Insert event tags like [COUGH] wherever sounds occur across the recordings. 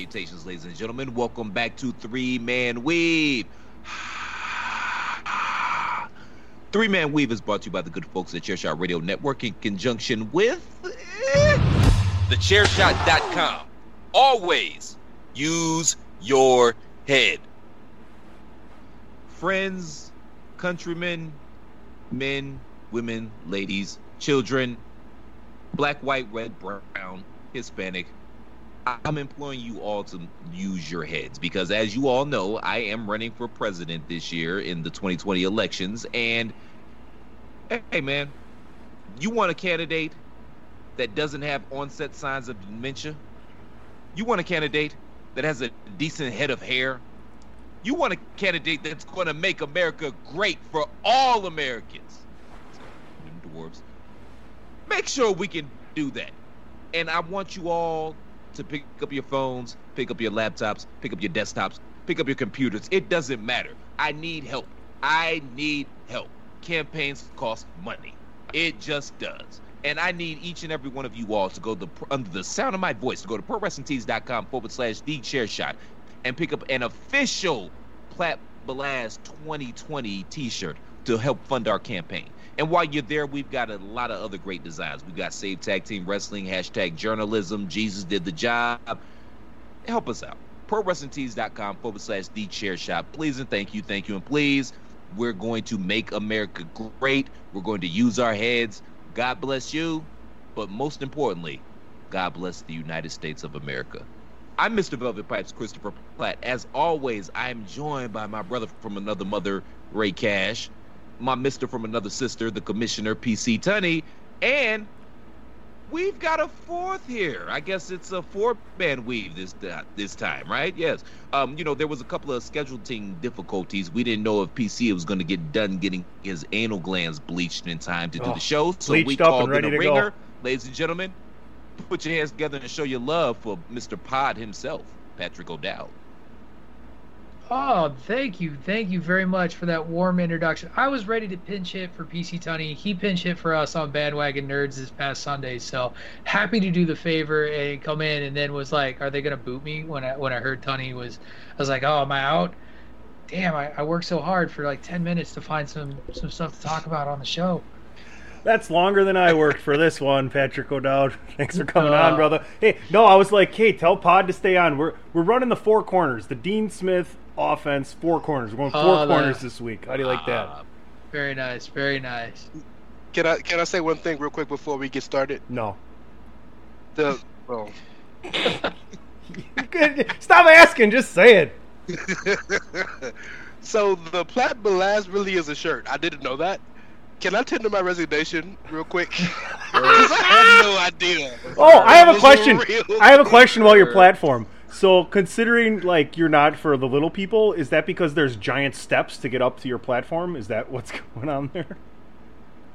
salutations, ladies and gentlemen. Welcome back to Three Man Weave. Three Man Weave is brought to you by the good folks at Chairshot Radio Network in conjunction with eh, thechairshot.com. Always use your head. Friends, countrymen, men, women, ladies, children, black, white, red, brown, Hispanic. I'm imploring you all to use your heads because, as you all know, I am running for president this year in the 2020 elections. And hey, man, you want a candidate that doesn't have onset signs of dementia? You want a candidate that has a decent head of hair? You want a candidate that's going to make America great for all Americans? Dwarves. Make sure we can do that. And I want you all to pick up your phones, pick up your laptops, pick up your desktops, pick up your computers. It doesn't matter. I need help. I need help. Campaigns cost money. It just does. And I need each and every one of you all to go to, under the sound of my voice to go to prowrestlingtees.com forward slash the chair shot and pick up an official Platt Blast 2020 t-shirt to help fund our campaign. And while you're there, we've got a lot of other great designs. We've got Save Tag Team Wrestling, hashtag journalism, Jesus did the job. Help us out. ProWrestlingTees.com forward slash the chair shop. Please and thank you, thank you, and please. We're going to make America great. We're going to use our heads. God bless you. But most importantly, God bless the United States of America. I'm Mr. Velvet Pipes, Christopher Platt. As always, I am joined by my brother from another mother, Rey Cash my mister from another sister, the commissioner, PC Tunney, and we've got a fourth here. I guess it's a four-man weave this uh, this time, right? Yes. Um, you know, there was a couple of scheduling difficulties. We didn't know if PC was going to get done getting his anal glands bleached in time to do Oh, the show, so we called in a to go. ringer. Ladies and gentlemen, put your hands together and show your love for Mr. Pod himself, Patrick O'Dowd. Oh, thank you. Thank you very much for that warm introduction. I was ready to pinch hit for PC Tunney. He pinch hit for us on Bandwagon Nerds this past Sunday. So happy to do the favor and come in and then was like, are they going to boot me when I, when I heard Tunney was, I was like, oh, am I out? Damn, I, I worked so hard for like 10 minutes to find some, some stuff to talk about on the show. That's longer than I worked for this one, Patrick O'Dowd. [LAUGHS] Thanks for coming Uh, on, brother. Hey, no, I was like, hey, tell Pod to stay on. We're we're running the four corners, the Dean Smith offense, four corners. We're going four Oh, that- corners this week. How do you like that? Uh, Very nice. Very nice. Can I can I say one thing real quick before we get started? No. The [LAUGHS] well, Stop asking. Just say it. [LAUGHS] so the Platt Blast really is a shirt. I didn't know that. Can I tender my resignation real quick? [LAUGHS] I had no idea. Oh, I have a question. I have a question about your platform. So, considering like you're not for the little people, is that because there's giant steps to get up to your platform? Is that what's [LAUGHS] going on there?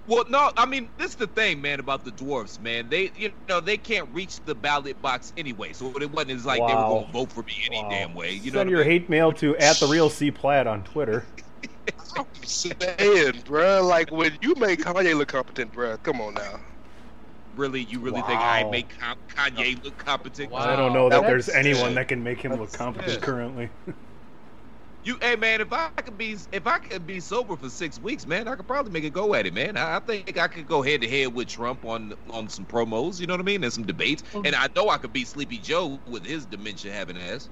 Well, no, I mean this is the thing, man, about the dwarfs, man. They, you know, they can't reach the ballot box anyway, so it wasn't as like they were going to vote for me any Wow. damn way. You know, Send what I your mean? hate mail to [LAUGHS] at the real C Platt on Twitter. [LAUGHS] I'm saying, bruh. Like when you make Kanye look competent, bruh. Come on now. Really, you really think I make Con- Kanye look competent? Wow. I don't know that there's anyone that can make him look competent yeah. currently. You, hey, man, if I could be, if I could be sober for six weeks, man, I could probably make a go at it, man. I, I think I could go head to head with Trump on on some promos. You know what I mean? And some debates, oh. and I know I could beat Sleepy Joe with his dementia having ass.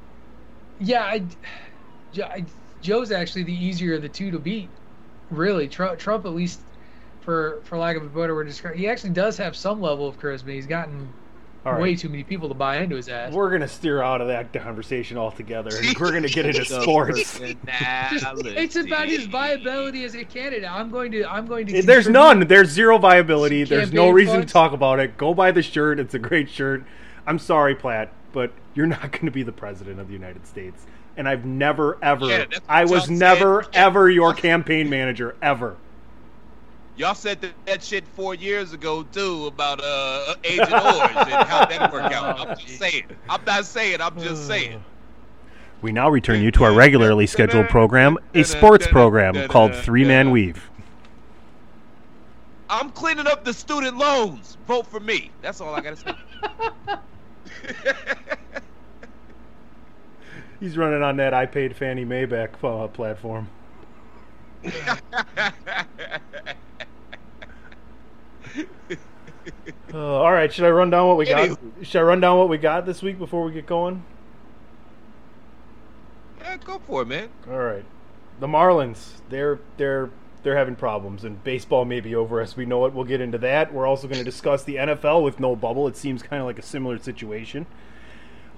Yeah, I, I- Joe's actually the easier of the two to beat. Really, Trump, Trump at least, for for lack of a better word, describe, he actually does have some level of charisma. He's gotten All right. way too many people to buy into his ass. We're gonna steer out of that conversation altogether, and we're gonna get into sports. [LAUGHS] It's about his viability as a candidate. I'm going to. I'm going to. Eh, there's none. There's zero viability. There's no reason funds? to talk about it. Go buy the shirt. It's a great shirt. I'm sorry, Platt, but you're not going to be the president of the United States. And I've never, ever, Yeah, I was never, said. ever your campaign manager, ever. Y'all said that, that shit four years ago too about uh Agent Orange and how that work out. I'm just [LAUGHS] saying. I'm not saying. I'm just saying. We now return you to our regularly scheduled program, a sports program called Three Man Weave. I'm cleaning up the student loans. Vote for me. That's all I gotta say. [LAUGHS] He's running on that I paid Fannie Mae back uh, platform. [LAUGHS] [LAUGHS] Uh, all right, should I run down what we got? Should I run down what we got this week before we get going? yeah, go for it, man. All right, the Marlins. They're they're they're having problems, and baseball may be over as we know it. We'll get into that. We're also going to discuss the NFL with no bubble. It seems kind of like a similar situation.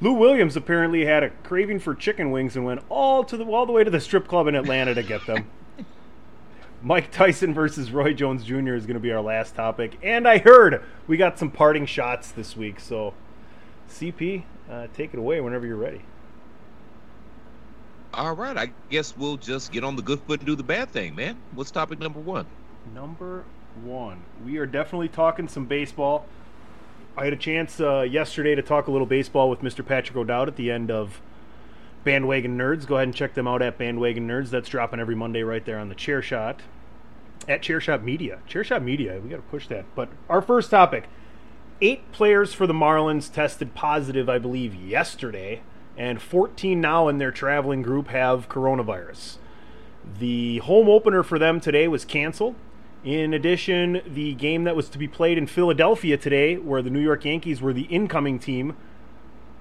Lou Williams apparently had a craving for chicken wings and went all to the all the way to the strip club in Atlanta to get them. [LAUGHS] Mike Tyson versus Roy Jones Jr. is going to be our last topic, and I heard we got some parting shots this week. So, CP, uh, take it away whenever you're ready. All right, I guess we'll just get on the good foot and do the bad thing, man. What's topic number one? Number one, we are definitely talking some baseball. I had a chance uh, yesterday to talk a little baseball with Mr. Patrick O'Dowd at the end of Bandwagon Nerds. Go ahead and check them out at Bandwagon Nerds. That's dropping every Monday right there on the Chair Shot. At Chair Shot Media. Chair Shot Media, we got to push that. But our first topic eight players for the Marlins tested positive, I believe, yesterday, and 14 now in their traveling group have coronavirus. The home opener for them today was canceled. In addition, the game that was to be played in Philadelphia today, where the New York Yankees were the incoming team,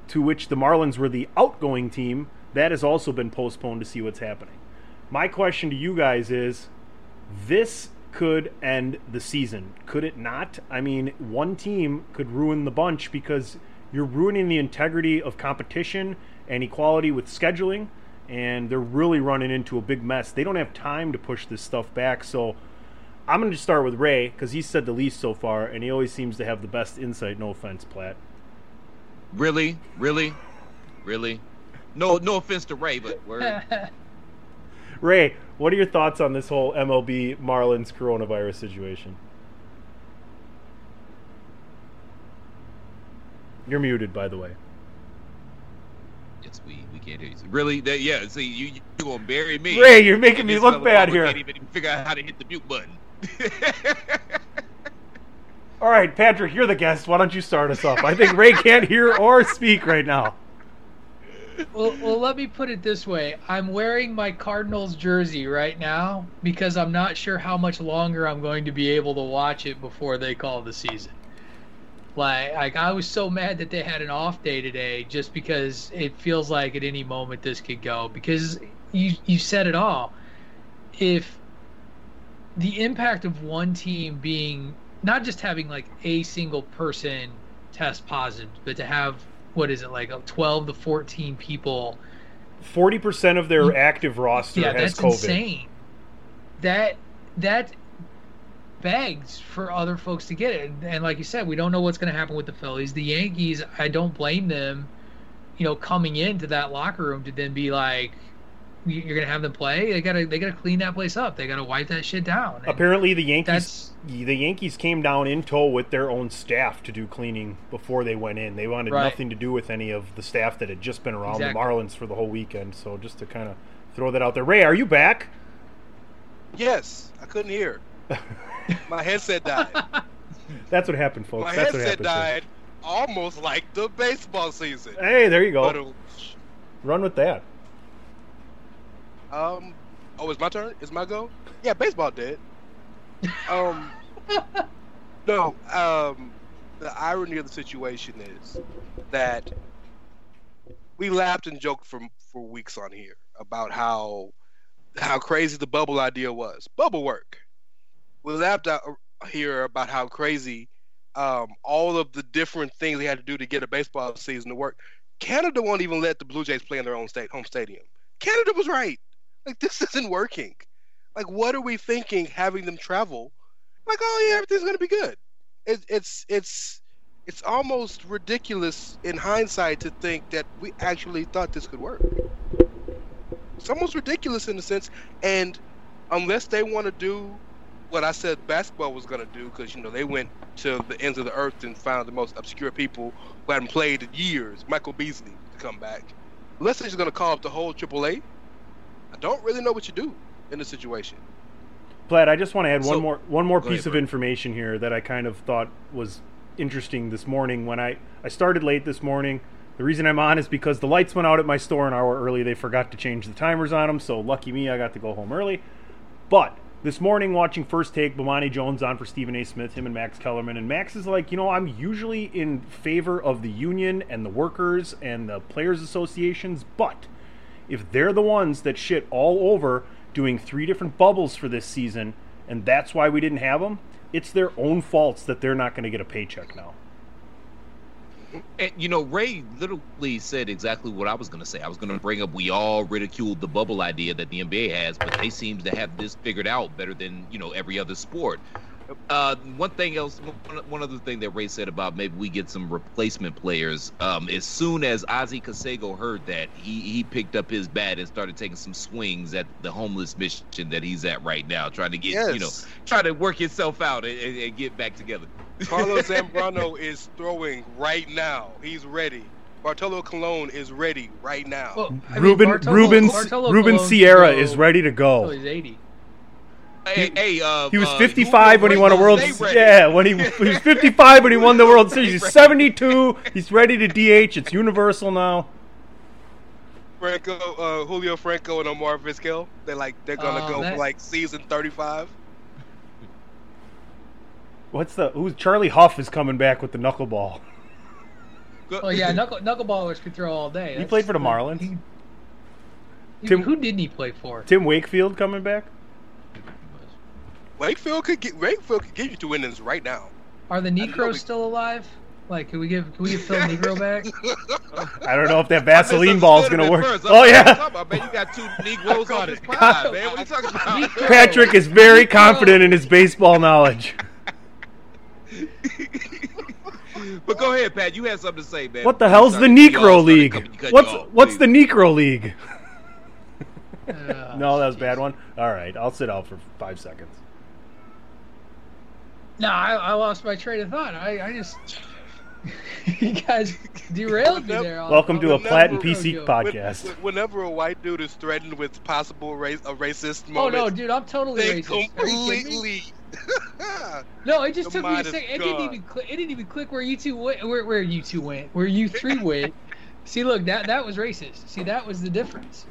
to which the Marlins were the outgoing team, that has also been postponed to see what's happening. My question to you guys is this could end the season. Could it not? I mean, one team could ruin the bunch because you're ruining the integrity of competition and equality with scheduling, and they're really running into a big mess. They don't have time to push this stuff back. So I'm going to start with Rey because he said the least so far, and he always seems to have the best insight. No offense, Platt. Really, really, really. No, no offense to Rey, but [LAUGHS] we're Rey, what are your thoughts on this whole MLB Marlins coronavirus situation? You're muted, by the way. yes, we we can't hear you. Really? That, yeah. See, you you gonna bury me? Rey, you're making me look bad here. Can't even figure out how to hit the mute button. [LAUGHS] All right, Patrick, you're the guest. Why don't you start us off? I think Rey can't hear or speak right now. Well, well, let me put it this way: I'm wearing my Cardinals jersey right now because I'm not sure how much longer I'm going to be able to watch it before they call the season. Like, like I was so mad that they had an off day today, just because it feels like at any moment this could go. Because you you said it all. If the impact of one team being not just having like a single person test positive, but to have what is it like uh, 12 to 14 people. Forty percent of their active roster yeah has that's COVID. insane. That that begs for other folks to get it. And, like you said we don't know what's going to happen with the phillies. The yankees i don't blame them you know coming into that locker room to then be like "You- you're going to have them play they got to they got to clean that place up they got to wipe that shit down And Apparently, the Yankees the Yankees came down in tow with their own staff to do cleaning before they went in. They wanted Right. nothing to do with any of the staff that had just been around Exactly. the Marlins for the whole weekend. So just to kind of throw that out there. Rey, are you back? Yes, I couldn't hear. [LAUGHS] My headset died. That's what happened, folks. My That's what headset happened. died almost like the baseball season. Hey, there you go. But, Run with that. Um, oh, it's my turn. It's my go. Yeah, baseball did. Um, [LAUGHS] no. Um, the irony of the situation is that we laughed and joked for for weeks on here about how how crazy the bubble idea was. Bubble work. We laughed out here about how crazy um, all of the different things they had to do to get a baseball season to work. Canada won't even let the Blue Jays play in their own state home stadium. Canada was right. Like this [LAUGHS] isn't working. Like what are we thinking having them travel? Like oh yeah, everything's gonna be good. It, it's it's it's almost ridiculous in hindsight to think that we actually thought this could work. It's almost ridiculous in a sense, and unless they want to do what I said basketball was going to do, because you know they went to the ends of the earth and found the most obscure people who hadn't played in years, Michael Beasley, to come back. Unless they're just going to call up the whole AAA, I don't really know what you do in the situation. Platt, I just want to add one more one more piece ahead, of information here that I kind of thought was interesting this morning when I I started late this morning. The reason I'm on is because the lights went out at my store an hour early. They forgot to change the timers on them, so lucky me, I got to go home early. But this morning, watching First Take, Bomani Jones on for Stephen A. Smith, him and Max Kellerman, and Max is like, you know, I'm usually in favor of the union and the workers and the players' associations, but if they're the ones that shit all over doing three different bubbles for this season, and that's why we didn't have them, it's their own faults that they're not going to get a paycheck now. And you know, Rey literally said exactly what I was going to say. I was going to bring up we all ridiculed the bubble idea that the NBA has, but they seem to have this figured out better than you know every other sport. Uh, one thing else, one, one other thing that Rey said about maybe we get some replacement players. Um, as soon as Ozzy Canseco heard that, he he picked up his bat and started taking some swings at the homeless mission that he's at right now, trying to get you know, Yes. trying to work himself out and, and, and get back together. Carlos [LAUGHS] Zambrano is throwing right now. He's ready. Bartolo Colon is ready right now. Well, I mean, Ruben Bartolo- Ruben Bartolo Ruben Colon Sierra is ready to till go. he's 80. Hey, hey, uh, He was uh, 55 when he won a World. Series. Yeah, when he, he was 55 when he won the World Series. [LAUGHS] He's 72. He's ready to DH. It's universal now. Franco, uh, Julio Franco, and Omar Vizquel. They're like they're gonna Oh, go that- for like season thirty-five. What's the who's Charlie Hough is coming back with the knuckleball. Go- Oh yeah, knuckle knuckleballers could throw all day. He played for the Marlins. he- he- Tim- who didn't he play for? Tim Wakefield coming back. Wakefield could get Wakefield could get you two innings right now. Are the know Niekros we- still alive? Like, can we give can we give Phil Niekro [LAUGHS] back? I don't know if that Vaseline ball is gonna work. first. Oh yeah, "Talk about, man, you got two Negroes [LAUGHS] on his pod, man. What are you [LAUGHS] talking about? Negro. Patrick is very confident in his baseball knowledge. but go ahead, Pat. You had something to say, man. What the hell's the Sorry, we all Negro League? cutting- cutting What's off, what's the please. Negro League? Uh, No, that was a bad one. All right, I'll sit out for five seconds. No, I, I lost my train of thought. I, I just [LAUGHS] you guys derailed me there. on- Welcome to a Platt and PC joke. podcast. When- Whenever a white dude is threatened with possible race, a racist moment, Oh no, dude, I'm totally they racist. Are you kidding me? completely. [LAUGHS] No, it just The took me a second. It didn't even click. It didn't even click where you two went. Where, where you two went. Where you three [LAUGHS] went. See, look, that that was racist. See, that was the difference.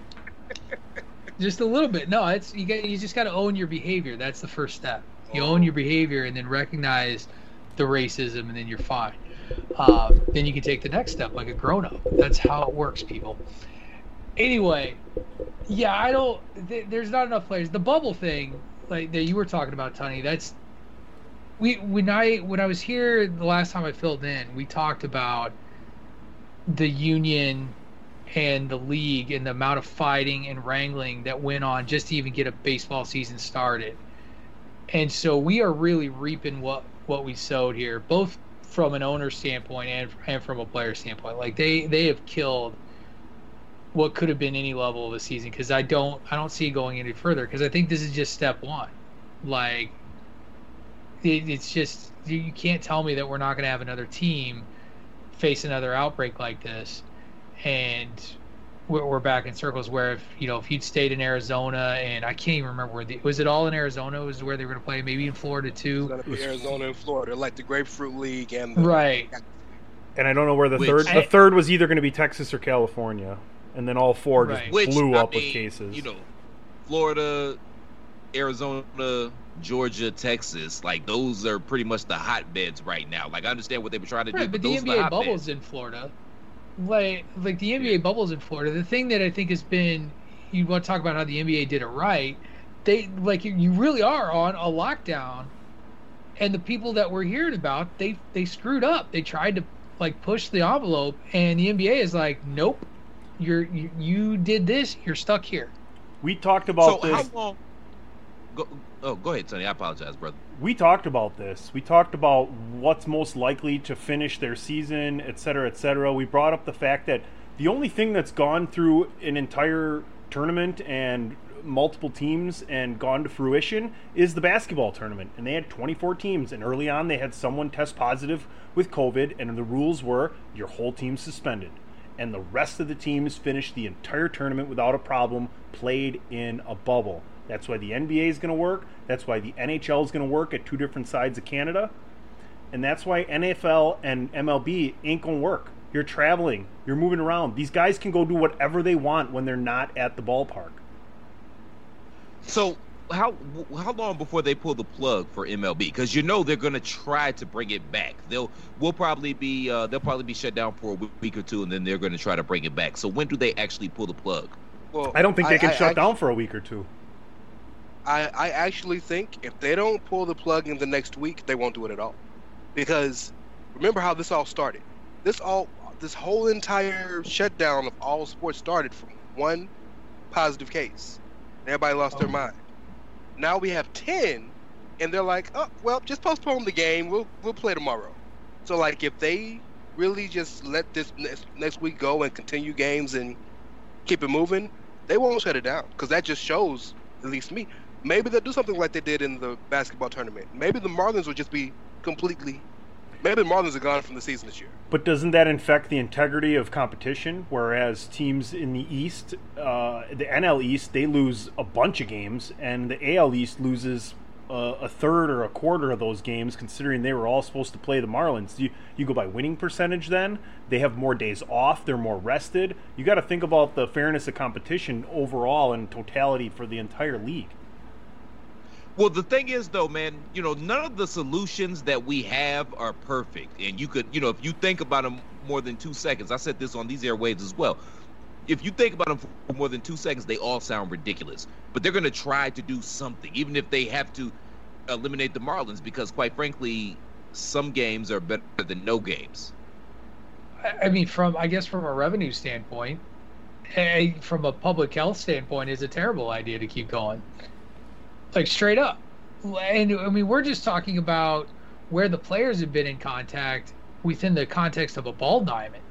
Just a little bit. No, it's you. Got, you just got to own your behavior. That's the first step. You own your behavior and then recognize the racism, and then you're fine. Uh, then you can take the next step like a grown up. That's how it works, people. Anyway, yeah, I don't. Th- there's not enough players. The bubble thing, like that you were talking about, Tony. That's we when I when I was here the last time I filled in, we talked about the union and the league and the amount of fighting and wrangling that went on just to even get a baseball season started. And so we are really reaping what what we sowed here, both from an owner standpoint and and from a player standpoint. Like they they have killed what could have been any level of a season because I don't I don't see going any further because I think this is just step one. Like it, it's just you, you can't tell me that we're not going to have another team face another outbreak like this, and we're, we're back in circles. Where if you know if you'd stayed in Arizona and I can't even remember where the, was it all in Arizona was where they were going to play maybe in Florida too. gonna Arizona and Florida, like the Grapefruit League and the, Right. And I don't know where the Which- third. I- The third was either going to be Texas or California, and then all four just Right. Which blew I up with cases. You know, Florida, Arizona, Georgia, Texas. Like those are pretty much the hotbeds right now. Like I understand what they were trying to do, but, but the those are NBA bubbles in Florida. Like like the NBA bubbles in Florida. The thing that I think has been you want to talk about how the NBA did it right. They like you, you really are on a lockdown, and the people that we're hearing about they they screwed up. They tried to like push the envelope, and the NBA is like, nope, you're you, you did this. You're stuck here. we talked about So this. how long? Go, oh, go ahead, Sonny. I apologize, brother. We talked about this. We talked about what's most likely to finish their season, et cetera, et cetera. We brought up the fact that the only thing that's gone through an entire tournament and multiple teams and gone to fruition is the basketball tournament. And they had 24 teams, and early on they had someone test positive with COVID, and the rules were your whole team suspended. And the rest of the teams finished the entire tournament without a problem, played in a bubble. That's why the NBA is going to work. That's why the NHL is going to work at two different sides of Canada. and that's why NFL and MLB ain't gonna work. You're traveling, you're moving around. These guys can go do whatever they want when they're not at the ballpark. So how how long before they pull the plug for MLB? Because you know they're going to try to bring it back. They'll will probably be uh, they'll probably be shut down for a week or two, and then they're going to try to bring it back. So when do they actually pull the plug? Well, I don't think they can I, shut I, down for a week or two. I, I actually think if they don't pull the plug in the next week, they won't do it at all. Because remember how this all started. This all this whole entire shutdown of all sports started from one positive case. Everybody lost Oh. their mind. Now we have ten, and they're like, "Oh, well, just postpone the game. We'll we'll play tomorrow." So like, if they really just let this next, next week go and continue games and keep it moving, they won't shut it down because that just shows, at least me, maybe they'll do something like they did in the basketball tournament. Maybe the Marlins will just be completely. Maybe the Marlins are gone from the season this year. But doesn't that infect the integrity of competition? Whereas teams in the East, uh, the NL East, they lose a bunch of games, and the AL East loses a third or a quarter of those games, considering they were all supposed to play the Marlins. You you go by winning percentage. Then they have more days off. They're more rested. You got to think about the fairness of competition overall and totality for the entire league. Well, the thing is, though, man, you know, none of the solutions that we have are perfect. And you could, you know, if you think about them more than two seconds, I said this on these airwaves as well. If you think about them for more than two seconds, they all sound ridiculous. But they're going to try to do something, even if they have to eliminate the Marlins, because quite frankly, some games are better than no games. I mean, from I guess from a revenue standpoint, eh, from a public health standpoint, is a terrible idea to keep going. Like straight up, and I mean, we're just talking about where the players have been in contact within the context of a ball diamond.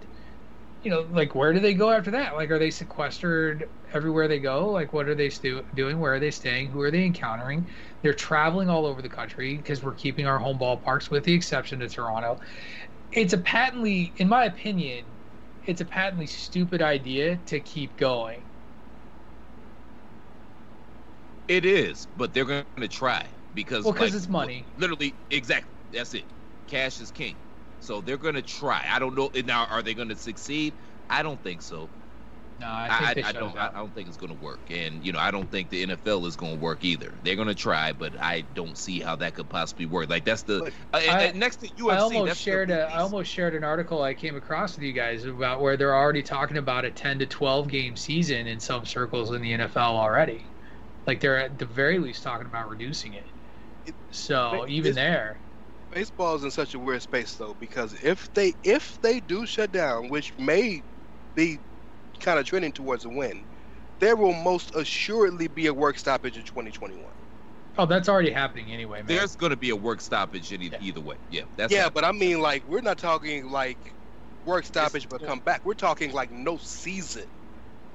You know, like where do they go after that? Like, are they sequestered everywhere they go? Like, what are they stu- doing? Where are they staying? Who are they encountering? They're traveling all over the country because we're keeping our home ballparks, with the exception of Toronto it's a patently, in my opinion, it's a patently stupid idea to keep going. It is, but they're going to try because Well, 'cause like, it's money. Literally, exactly. That's it. Cash is king. So they're going to try. I don't know now. Are they going to succeed? I don't think so. No, I I, think I, they I don't. I. I don't think it's going to work. And you know, I don't think the NFL is going to work either. They're going to try, but I don't see how that could possibly work. Like that's the Look, uh, I- next to UFC. I almost that's shared a, I almost shared an article I came across with you guys about where they're already talking about a 10 to 12 game season in some circles in the NFL already. Like they're at the very least talking about reducing it. It- So but even there, Baseball is in such a weird space though, because if they if they do shut down, which may be kind of trending towards a win, there will most assuredly be a work stoppage in 2021. oh, that's already happening anyway, man. There's going to be a work stoppage in e- Yeah. either way. Yeah, that's yeah, but I mean, like, we're not talking like work stoppage but come back. We're talking like no season.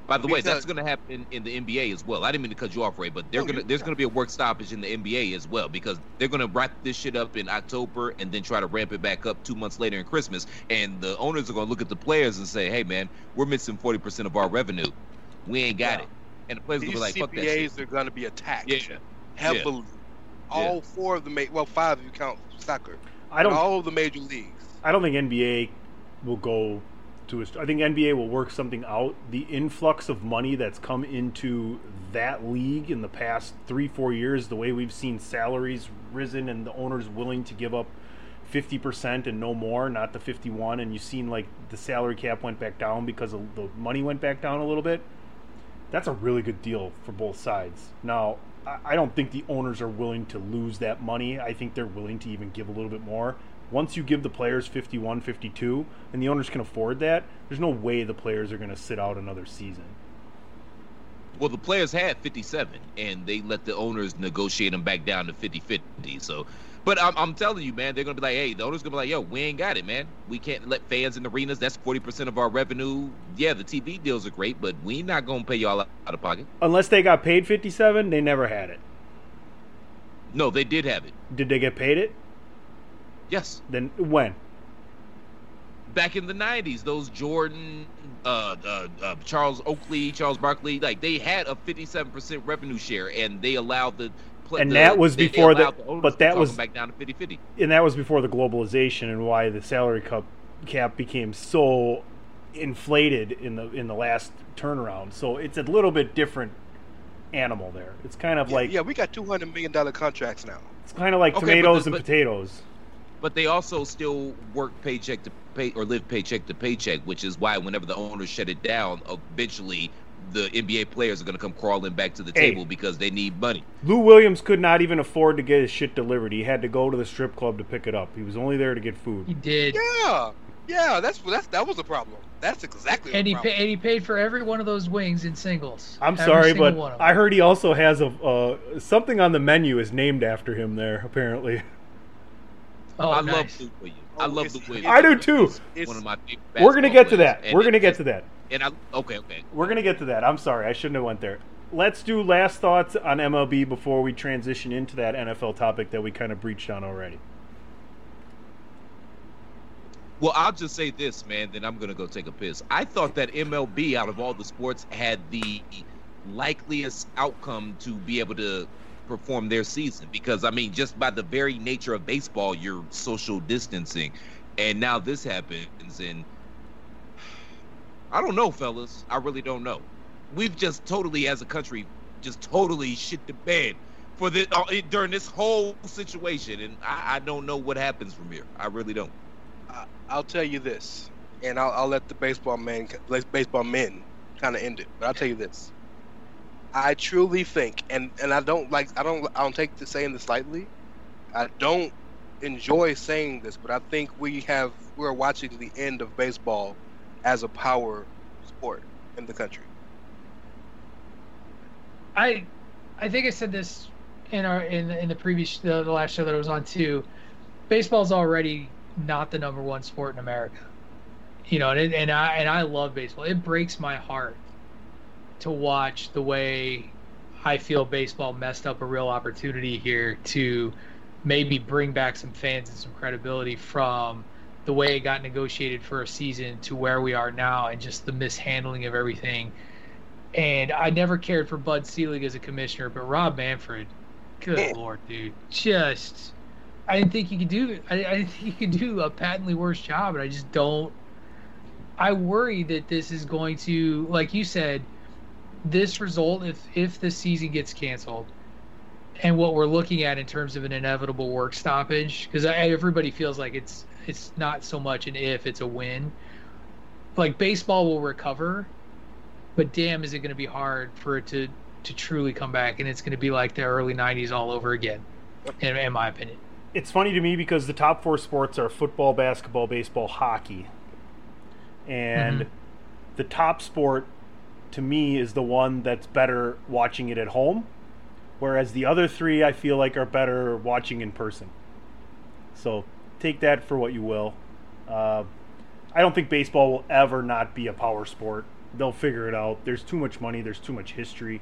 By the way, that's going to happen in, in the NBA as well. I didn't mean to cut you off, Rey, but they're No, gonna there's going to be a work stoppage in the NBA as well because they're going to wrap this shit up in October and then try to ramp it back up two months later in Christmas. And the owners are going to look at the players and say, "Hey, man, we're missing forty percent of our revenue. We ain't got Yeah. it." And the players will These be like, "Fuck that shit." CBAs are going to be attacked Yeah, heavily. All four of the ma- well, five if you count soccer. I don't. all of the major leagues. I don't think NBA will go to. Think NBA will work something out. The influx of money that's come into that league in the past three, four years, the way we've seen salaries risen and the owners willing to give up fifty percent and no more, not the fifty-one, and you've seen like the salary cap went back down because the money went back down a little bit. That's a really good deal for both sides. Now, I don't think the owners are willing to lose that money. I think they're willing to even give a little bit more. Once you give the players 51, 52, and the owners can afford that, there's no way the players are going to sit out another season. Well, the players had 57, and they let the owners negotiate them back down to 50-50. So, but I'm, I'm telling you, man, they're gonna be like, hey, the owners gonna be like, yo, we ain't got it, man. We can't let fans in arenas. That's 40% of our revenue. Yeah, the TV deals are great, but we not gonna pay y'all out of pocket. Unless they got paid 57, they never had it. No, they did have it. Did they get paid it? Yes, Then when? back in the 90s, those Jordan, uh, uh, uh, Charles Oakley, Charles Barkley, like they had a 57% revenue share, and they allowed the play. And the- that was before the- allowed owners but that was- back down to 50-50. and that was before the globalization and why the salary cap cap became so inflated in the in the last turnaround. So it's a little bit different animal there. It's kind of Yeah, like yeah, we got two hundred million dollar contracts now. it's kind of like Okay, tomatoes the- and but- potatoes. But they also still work paycheck to pay or live paycheck to paycheck, which is why whenever the owners shut it down, eventually the NBA players are going to come crawling back to the Hey. table because they need money. Lou Williams could not even afford to get his shit delivered. He had to go to the strip club to pick it up. He was only there to get food. He did. Yeah, yeah, that's that's that was the problem. That's exactly And the he, problem. pa- and he paid for every one of those wings in singles. I'm Every sorry, but one of them. I heard he also has a uh, something on the menu is named after him there. Apparently, [LAUGHS] oh, I nice. love Lou Williams. I Oh, love it's- Lou Williams. I do too. He's It's- One of my favorite we're gonna get to that. We're gonna get to that. And I okay, okay. We're gonna get to that. I'm sorry, I shouldn't have went there. Let's do last thoughts on MLB before we transition into that NFL topic that we kind of breached on already. Well, I'll just say this, man. Then I'm gonna go take a piss. I thought that MLB, out of all the sports, had the likeliest outcome to be able to perform their season because I mean, just by the very nature of baseball, you're social distancing, and now this happens, and I don't know, fellas. I really don't know. We've just totally, as a country, just totally shit the bed for this uh, during this whole situation, and I, I don't know what happens from here. I really don't. I- I'll tell you this, and I'll, I'll let the baseball man, baseball men, kind of end it. But I'll tell you this: I truly think, and and I don't like, I don't, I don't take the saying this lightly. I don't enjoy saying this, but I think we have, we're watching the end of baseball as a power sport in the country. I, I think I said this in our in the, in the previous the, the last show that I was on too. Baseball's already not the number one sport in America. You know, and and I and I love baseball. It breaks my heart to watch the way I feel baseball messed up a real opportunity here to maybe bring back some fans and some credibility from the way it got negotiated for a season to where we are now and just the mishandling of everything. And I never cared for Bud Selig as a commissioner, but Rob Manfred, good lord, dude, just I didn't think he could do. I, I didn't think he could do a patently worse job, and I just don't. I worry that this is going to, like you said, this result if if the season gets canceled, and what we're looking at in terms of an inevitable work stoppage, because everybody feels like it's it's not so much an if, it's a when. Like baseball will recover, but damn, is it going to be hard for it to to truly come back, and it's going to be like the early '90s all over again, in, in my opinion. It's funny to me because the top four sports are football, basketball, baseball, hockey, and Mhm. the top sport to me is the one that's better watching it at home, whereas the other three I feel like are better watching in person. So take that for what you will. Uh, I don't think baseball will ever not be a power sport. They'll figure it out. There's too much money. There's too much history.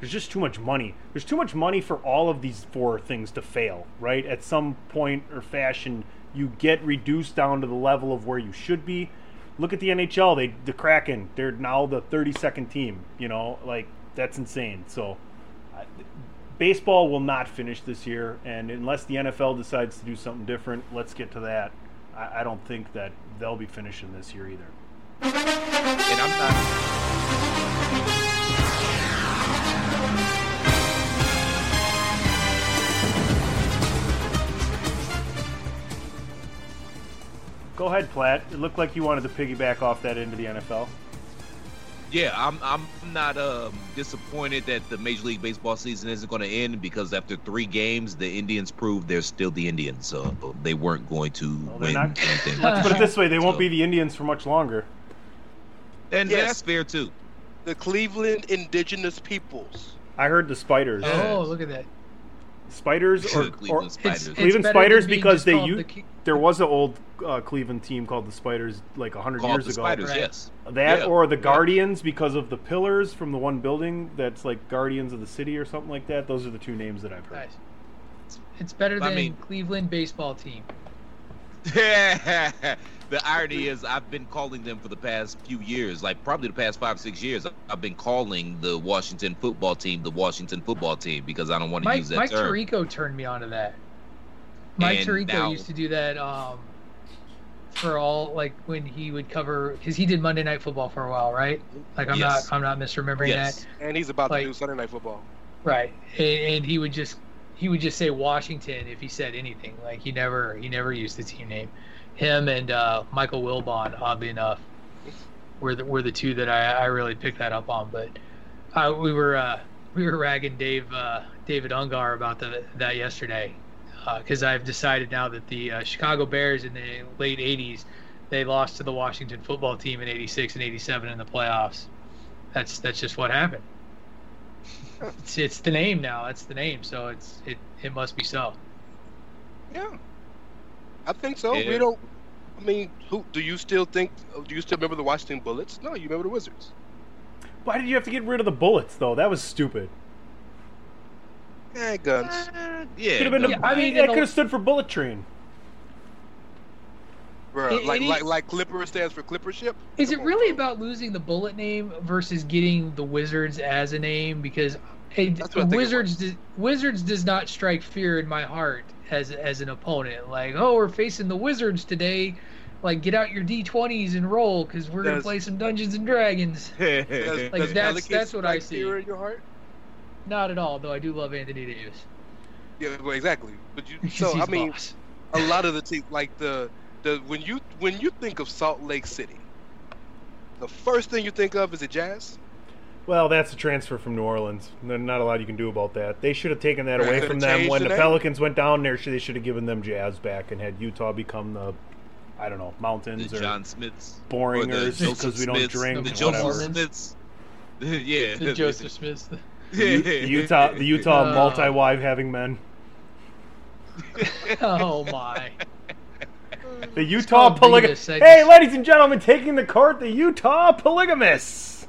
There's just too much money. There's too much money for all of these four things to fail, right? At some point or fashion, you get reduced down to the level of where you should be. Look at the NHL. They the Kraken. They're now the 32nd team. You know, like that's insane. So, baseball will not finish this year, and unless the NFL decides to do something different, let's get to that. I, I don't think that they'll be finishing this year either. Go ahead, Platt. It looked like you wanted to piggyback off that into the NFL. Yeah, I'm. I'm not um, disappointed that the Major League Baseball season isn't going to end because after three games, the Indians proved they're still the Indians, so they weren't going to Well, win not- anything. Let's put it this way: they won't So- be the Indians for much longer. and Yes. that's fair too. The Cleveland Indigenous Peoples. I heard the Spiders. Yeah. Oh, look at that! Spiders or, Cleveland or It's, Spiders. it's Cleveland better than Spiders because they called u- the Ke- there was an old uh, Cleveland team called the Spiders like hundred years the ago. Spiders, Right. yes. That Yeah. or the Yeah. Guardians because of the pillars from the one building that's like Guardians of the City or something like that. Those are the two names that I've heard. Nice. It's, it's better I than mean- Cleveland baseball team. [LAUGHS] [LAUGHS] the irony is, I've been calling them for the past few years, like probably the past five, six years. I've been calling the Washington football team the Washington football team because I don't want to Mike, use that Mike term. Tirico turned me onto that. Mike And Tirico now- used to do that um, for all like when he would cover because he did Monday Night Football for a while, right? Like I'm Yes. not I'm not misremembering yes. that, And he's about Like- to do Sunday Night Football. right? And, and he would just he would just say Washington if he said anything. Like he never he never used the team name. Him and uh, Michael Wilbon, oddly enough, were the, were the two that I, I really picked that up on. But uh, we were uh, we were ragging Dave uh, David Ungar about the, that yesterday because I've decided now that the uh, Chicago Bears in the late '80s they lost to the Washington football team in '86 and '87 in the playoffs. That's that's just what happened. It's, it's the name now. That's the name. So it's it it must be so. Yeah, I think so. Yeah. We don't. I mean, who do you still think? Do you still remember the Washington Bullets? No, you remember the Wizards. Why did you have to get rid of the bullets though? That was stupid. Eh, guns. Uh, yeah, Could have been. Yeah, a, I mean, that could have stood for bullet train. Bruh, It- like it like like Clipper stands for Clipper ship. Is it on, really bro. about losing the bullet name versus getting the Wizards as a name? Because hey, That's what I think it Wizards does, Wizards does not strike fear in my heart as as an opponent. Like, oh, we're facing the Wizards today. Like, get out your D20s and roll because we're gonna play some Dungeons and Dragons. [LAUGHS] Does- Like, does that's- that's what I see. in your heart. Not at all, though. I do love Anthony Davis. Yeah, well, exactly. But you, [LAUGHS] 'Cause so I mean, boss. a lot of the team, like the the when you when you think of Salt Lake City, the first thing you think of is the Jazz. Well, that's a transfer from New Orleans. There's not a lot you can do about that. They should have taken that away from them when the the name. Pelicans went down there. They should have given them Jazz back and had Utah become the, I don't know, the Mountains or John Smiths, or the Boringers because we don't Smiths, drink. the or Joseph whatever. Smiths. [LAUGHS] yeah, the Joseph Smiths. [LAUGHS] U- Utah, the Utah Uh, multi-wife having men. [LAUGHS] oh my! The Utah called polygamists. Vegas, I Hey, ladies and gentlemen, taking the court, the Utah polygamists.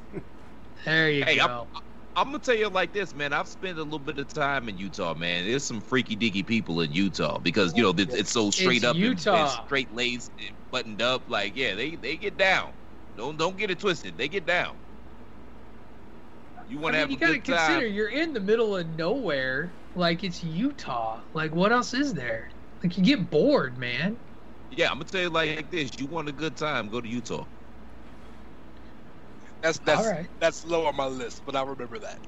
There you Hey, go. I'm gonna tell you like this, man. I've spent a little bit of time in Utah, man. There's some freaky deaky people in Utah because you know it's, it's so straight It's up and- and, straight laced, and buttoned up. Like, yeah, they they get down. Don't don't get it twisted. They get down. You want to mean, have you a gotta good consider time? you're in the middle of nowhere. Like it's Utah. Like what else is there? Like you get bored, man. Yeah, I'm gonna tell you like this. You want a good time? Go to Utah. That's that's All right. that's low on my list, but I remember that.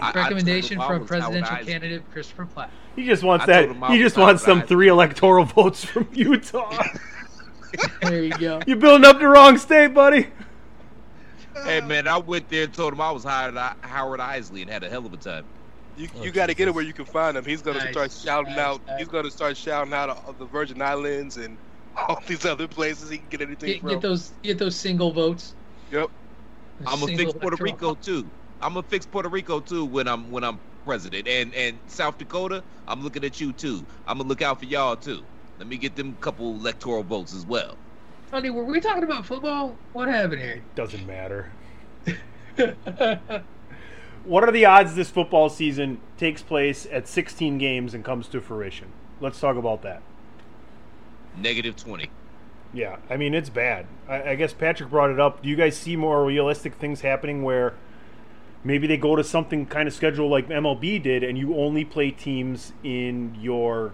I- I Recommendation I from was presidential candidate Christopher Platt. He just wants I that. told him I He just wants some outside. three electoral [LAUGHS] votes from Utah. [LAUGHS] There you go. You're building up the wrong state, buddy. Hey man, I went there and told him I was Howard, Howard Eisley and had a hell of a time. You, Oh, you got to get it where you can find him. He's gonna Nice, start shouting nice, out. nice. He's gonna start shouting out of the Virgin Islands and [LAUGHS] all these other places he can get anything Get, from. get those get those single votes. Yep. Those I'm gonna fix Puerto electoral- Rico too. I'm gonna fix Puerto Rico too when I'm when I'm president. And and South Dakota, I'm looking at you too. I'm gonna look out for y'all too. Let me get them couple electoral votes as well. Honey, were we talking about football? What happened here? Doesn't matter. [LAUGHS] What are the odds this football season takes place at 16 games and comes to fruition? Let's talk about that. Negative twenty. Yeah, I mean it's bad. I, I guess Patrick brought it up. Do you guys see more realistic things happening where maybe they go to something kind of schedule like MLB did, and you only play teams in your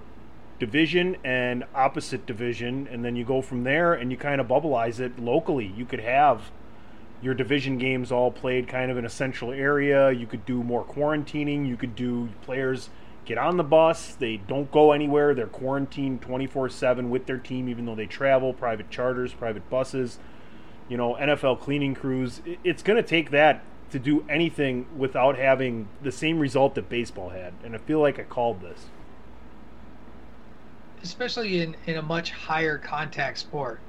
division and opposite division, and then you go from there and you kind of bubbleize it locally. You could have your division games all played kind of in a central area. You could do more quarantining. You could do players get on the bus. They don't go anywhere. They're quarantined 24 7 with their team, even though they travel, private charters, private buses, you know, NFL cleaning crews. It's going to take that to do anything without having the same result that baseball had. And I feel like I called this. especially in, in a much higher contact sport.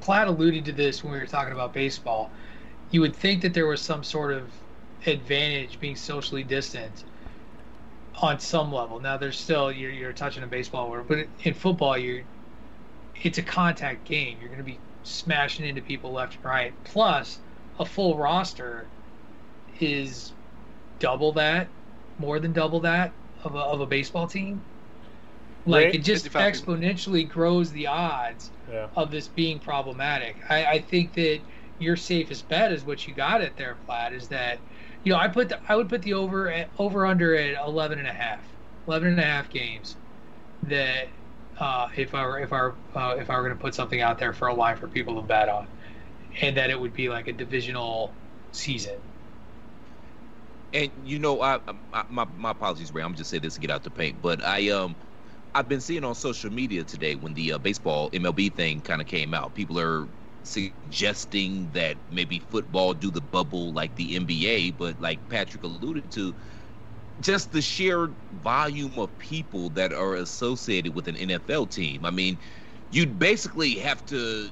Platt alluded to this when we were talking about baseball. You would think that there was some sort of advantage being socially distant on some level. Now, there's still you're, you're touching a baseball word, but in football, you're it's a contact game. You're going to be smashing into people left and right. Plus, a full roster is double that, more than double that of a, of a baseball team. Like Right. it just exponentially grows the odds Yeah. of this being problematic. I, I think that your safest bet is what you got it there, Platt, is that you know, I put the, I would put the over at, over under at 11 and a half. 11 and a half games that uh, if I were if I were uh, if I were going to put something out there for a line for people to bet on, and that it would be like a divisional season. And you know, I, I my my apologies, Rey. I'm just saying this to get out the paint, but I um I've been seeing on social media today when the uh, baseball MLB thing kind of came out. People are suggesting that maybe football do the bubble like the NBA, but like Patrick alluded to, just the sheer volume of people that are associated with an NFL team. I mean, you'd basically have to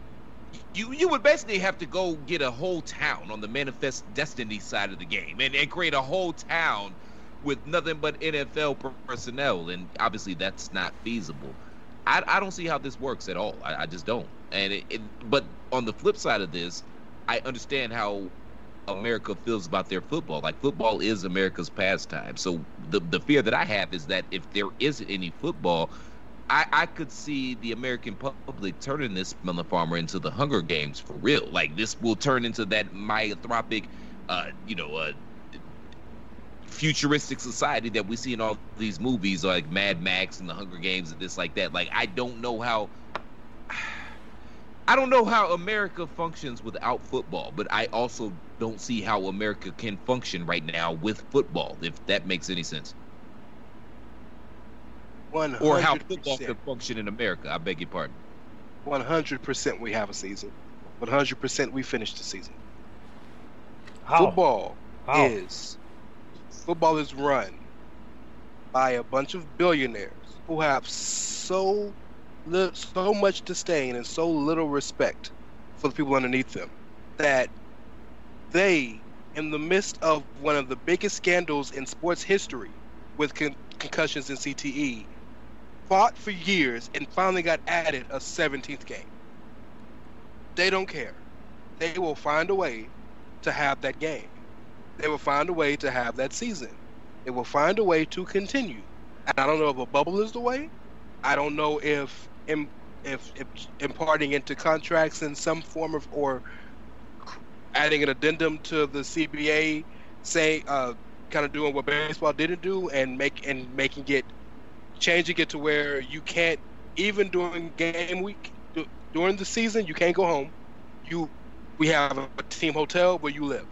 you you would basically have to go get a whole town on the manifest destiny side of the game and, and create a whole town with nothing but NFL personnel and obviously that's not feasible. I, I don't see how this works at all. I, I just don't. And it, it, but on the flip side of this, I understand how America feels about their football. Like football is America's pastime. So the the fear that I have is that if there isn't any football, I, I could see the American public turning this Melon Farmer into the Hunger Games for real. Like this will turn into that myotropic, uh, you know, uh, futuristic society that we see in all these movies, like Mad Max and the Hunger Games and this like that. Like I don't know how. I don't know how America functions without football, but I also don't see how America can function right now with football, if that makes any sense. One Or how football can function in America. I beg your pardon. One hundred percent. We have a season. One hundred percent. We finish the season. How? Football How? is football is run by a bunch of billionaires who have so so much disdain and so little respect for the people underneath them that they, in the midst of one of the biggest scandals in sports history, with con- concussions and CTE, fought for years and finally got added a 17th game. They don't care. They will find a way to have that game. They will find a way to have that season. They will find a way to continue. And I don't know if a bubble is the way. I don't know if if, if imparting into contracts in some form of or adding an addendum to the CBA, say uh, kind of doing what baseball didn't do and make and making it changing it to where you can't even during game week during the season you can't go home. You we have a team hotel where you live.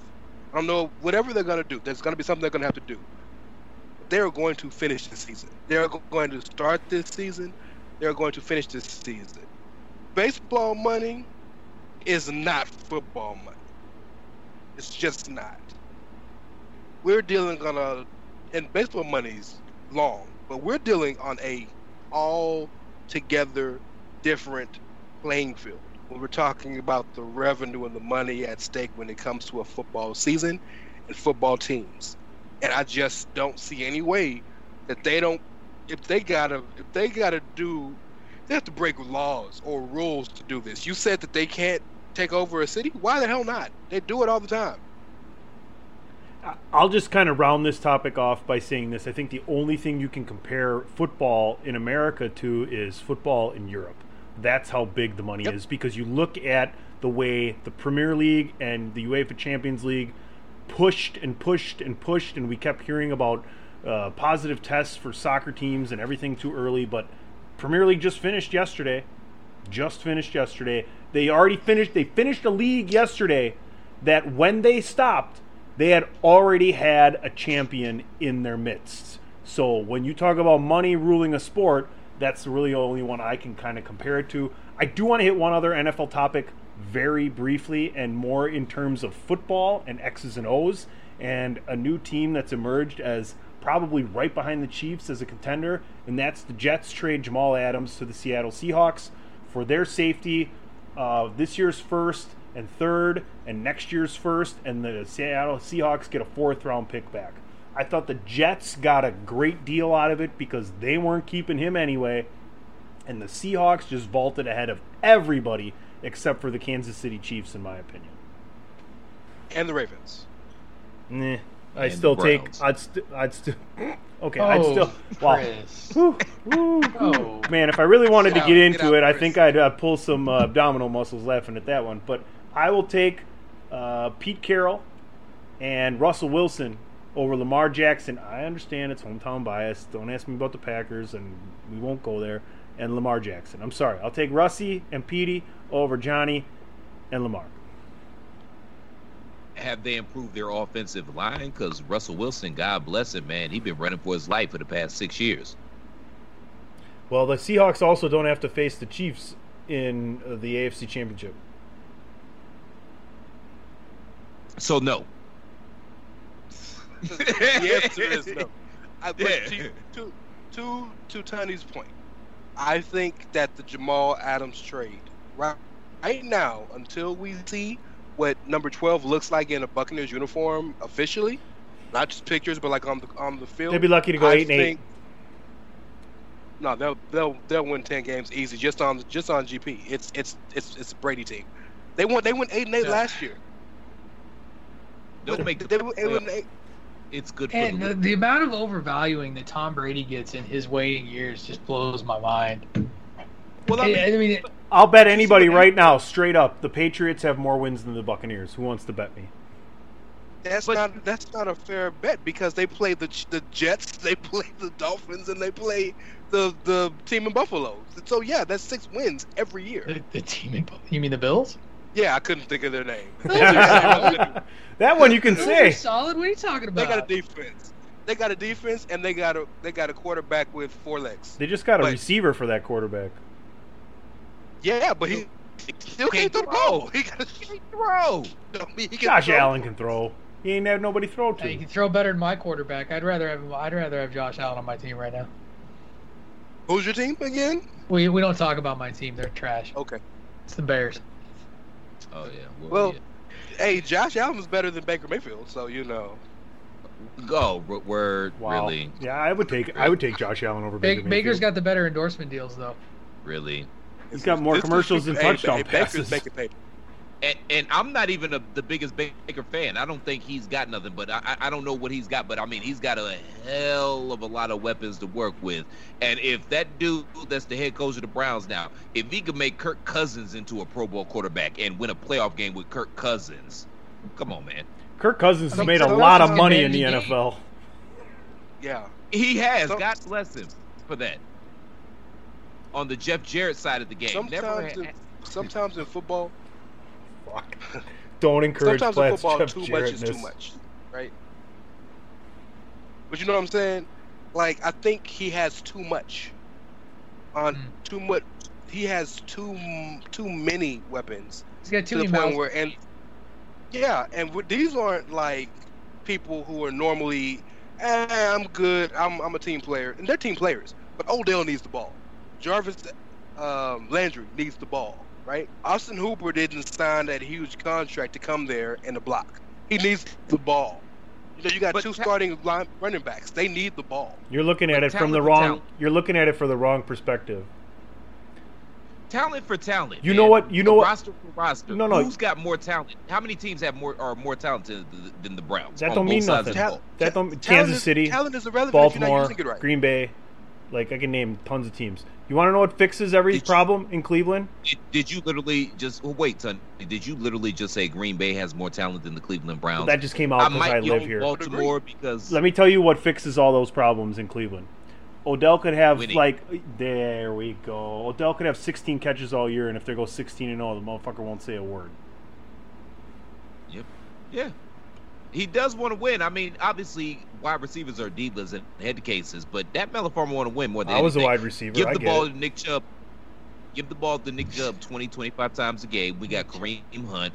I don't know whatever they're gonna do. There's gonna be something they're gonna have to do. They're going to finish the season. They're going to start this season. They're going to finish this season. Baseball money is not football money. It's just not. We're dealing on a, and baseball money's long, but we're dealing on a all together different playing field. When we're talking about the revenue and the money at stake when it comes to a football season and football teams. And I just don't see any way that they don't if they gotta if they gotta do they have to break laws or rules to do this. You said that they can't take over a city? Why the hell not? They do it all the time. I'll just kind of round this topic off by saying this. I think the only thing you can compare football in America to is football in Europe. That's how big the money Yep. is because you look at the way the Premier League and the UEFA Champions League pushed and pushed and pushed, and we kept hearing about uh, positive tests for soccer teams and everything too early. But Premier League just finished yesterday. Just finished yesterday. They already finished. They finished a league yesterday that when they stopped, they had already had a champion in their midst. So when you talk about money ruling a sport, that's really the only one I can kind of compare it to. I do want to hit one other NFL topic very briefly and more in terms of football and X's and O's and a new team that's emerged as probably right behind the Chiefs as a contender, and that's the Jets trade Jamal Adams to the Seattle Seahawks for their safety, uh, this year's first and third, and next year's first, and the Seattle Seahawks get a fourth round pick back. I thought the Jets got a great deal out of it because they weren't keeping him anyway, and the Seahawks just vaulted ahead of everybody except for the Kansas City Chiefs, in my opinion. And the Ravens. Nah, I still the take. I'd. St- I'd still. [LAUGHS] Okay, I'd Oh, still. Wow. Chris. Woo, woo. [LAUGHS] Oh. Man, if I really wanted to Get get out, into get out, it, I Chris. think I'd uh, pull some uh, abdominal muscles laughing at that one. But I will take uh, Pete Carroll and Russell Wilson over Lamar Jackson. I understand it's hometown bias. Don't ask me about the Packers, and we won't go there. And Lamar Jackson. I'm sorry. I'll take Russie and Petey over Johnny and Lamar. Have they improved their offensive line? Because Russell Wilson, God bless him, man, he's been running for his life for the past six years. Well, the Seahawks also don't have to face the Chiefs in the AFC Championship. So no. The answer is no. [LAUGHS] I, but Yeah. to, to, to, to Tony's point, I think that the Jamal Adams trade, right, right now, until we see what number 12 looks like in a Buccaneers uniform officially, not just pictures, but like on the on the field. They'd be lucky to go I eight and eight. No, they'll they'll they'll win ten games easy just on just on GP. It's it's it's it's a Brady team. They won they went eight and eight Yeah. last year. They'll make the They went eight and eight. It's good for And the the, the amount of overvaluing that Tom Brady gets in his waiting years just blows my mind. Well, I I mean, I mean, I'll bet anybody what right now, straight up, the Patriots have more wins than the Buccaneers. Who wants to bet me? That's But- not that's not a fair bet because they play the the Jets, [LAUGHS] they play the Dolphins, and they play the the team in Buffalo. So yeah, that's six wins every year. the, the team in, you mean the Bills? Yeah, I couldn't think of their name. [LAUGHS] that one you can Those say. solid. What are you talking about? They got a defense. They got a defense, and they got a they got a quarterback with four legs. They just got a But- receiver for that quarterback. Yeah, but he still can't throw the ball. [LAUGHS] He got a throw. I mean, he can Josh throw. Allen can throw. He ain't have nobody throw Hey, you to. can throw better than my quarterback. I'd rather have I'd rather have Josh Allen on my team right now. Who's your team again? We we don't talk about my team. They're trash. Okay. It's the Bears. Oh yeah. Well, yeah. Hey, Josh Allen's better than Baker Mayfield, so you know. go oh, word. Wow. Really, Yeah, I would take I would take Josh Allen over Baker Ba- Baker's Mayfield. got the better endorsement deals though. really. He's got more This commercials than hey, touchdown hey, Baker's passes. making paper. And, and I'm not even a, the biggest Baker fan. I don't think he's got nothing, but I, I- I don't know what he's got. But I mean, he's got a hell of a lot of weapons to work with. And if that dude that's the head coach of the Browns now, if he could make Kirk Cousins into a Pro Bowl quarterback and win a playoff game with Kirk Cousins, come on, man. Kirk Cousins has Some- made a lot of money in the game. NFL. Yeah. He has. Some- God bless him for that. On the Jeff Jarrett side of the game, never Sometimes, had, in, sometimes in football, Fuck. [LAUGHS] Don't encourage sometimes in football, too much is too much, right? But you know what I'm saying? Like I think he has too much. On Mm. too much, he has too too many weapons He's got to too the many point where and yeah, and with- these aren't like people who are normally, eh, I'm good, I'm I'm a team player, and they're team players. But Odell needs the ball. Jarvis um, Landry needs the ball, right? Austin Hooper didn't sign that huge contract to come there and to block. He needs the ball. You know, you got But two ta- starting line, running backs. They need the ball. You're looking at But it from the wrong. talent. You're looking at it for the wrong perspective. talent for talent. You man. know what- you know what- Roster for roster. No, no. Who's got more talent? How many teams have more are more talented than the Browns? That don't mean nothing. the? That don't. Talent Kansas is- City, Talent is irrelevant if you're not Baltimore, using it right. Green Bay. Like I can name tons of teams. You want to know what fixes every Did you- problem in Cleveland? Did, did you literally just oh, wait, son? Did you literally just say Green Bay has more talent than the Cleveland Browns? That just came out I because I, live here. Baltimore because Let me tell you what fixes all those problems in Cleveland. Odell could have Winning. like there we go. Odell could have 16 catches all year, and if they go 16 and 0, the motherfucker won't say a word. Yep. Yeah, he does want to win. I mean, obviously, wide receivers are divas in head cases, but that Melon Farmer want to win more than I was a wide receiver. Give I the get ball it. to Nick Chubb. Give the ball to Nick Chubb 20, 25 times a game. We got Kareem Hunt,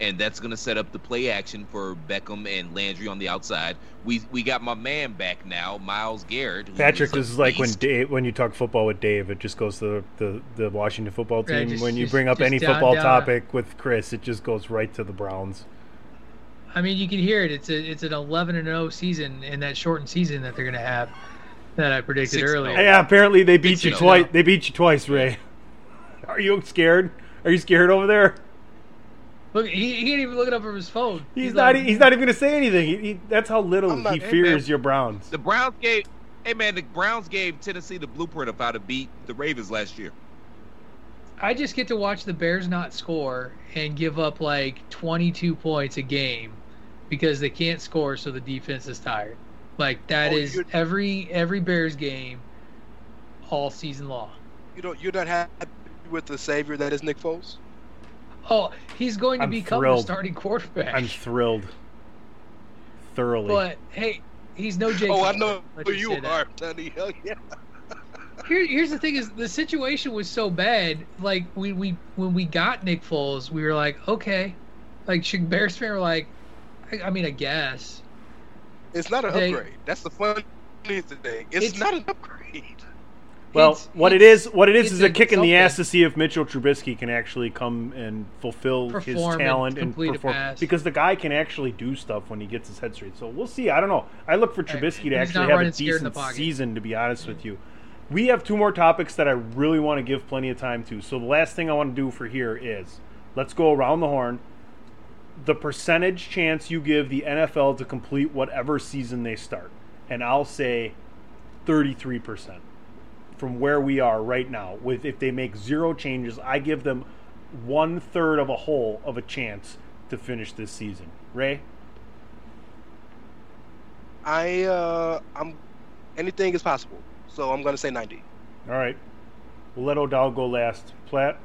and that's going to set up the play action for Beckham and Landry on the outside. We we got my man back now, Myles Garrett. Patrick, is this is like when. Dave, when you talk football with Dave, it just goes to the, the, the Washington football Yeah, team. just- when you just- bring up any down- football down. topic with Chris, it just goes right to the Browns. I mean, you can hear it. It's a it's an 11 and 0 season in that shortened season that they're going to have that I predicted oh. earlier. Yeah, apparently they beat you oh. twice. They beat you twice, Rey. Are you scared? Are you scared over there? Look, he, he ain't even looking up from his phone. He's, not. like, he's not even going to say anything. He, he, that's how little not- he Hey, fears man. your Browns. The Browns gave, hey man, the Browns gave Tennessee the blueprint of how to beat the Ravens last year. I just get to watch the Bears not score and give up like 22 points a game because they can't score, so the defense is tired. Like that Oh, is you're- every every Bears game all season long. You don't. You're not happy with the savior that is Nick Foles. Oh, he's going to I'm become thrilled. the starting quarterback. I'm thrilled. Thoroughly. but hey, he's no Jake. oh, I know let's who you say that. are, Tony. Hell yeah. [LAUGHS] Here, here's the thing: is the situation was so bad. Like we, we when we got Nick Foles, we were like, okay, like should Bears fan were like, I, I mean, I guess. It's not an They- upgrade. That's the funny thing. It's, It's- not an upgrade. well, It's- what it it's- what it is, is a a kick in the ass to see if Mitchell Trubisky can actually come and fulfill his Perform and talent and, complete perform. Because the guy can actually do stuff when he gets his head straight. So we'll see. I don't know. I look for Right. Trubisky to He's actually have a running scared in the decent season. To be honest with you, we have two more topics that I really want to give plenty of time to. So the last thing I want to do for here is let's go around the horn. The percentage chance you give the NFL to complete whatever season they start, and I'll say thirty-three percent from where we are right now. With if they make zero changes, I give them one third of a whole of a chance to finish this season. Rey, I uh, I'm anything is possible. So I'm gonna say 90. all right. We'll let O'Dowd go last. Platt,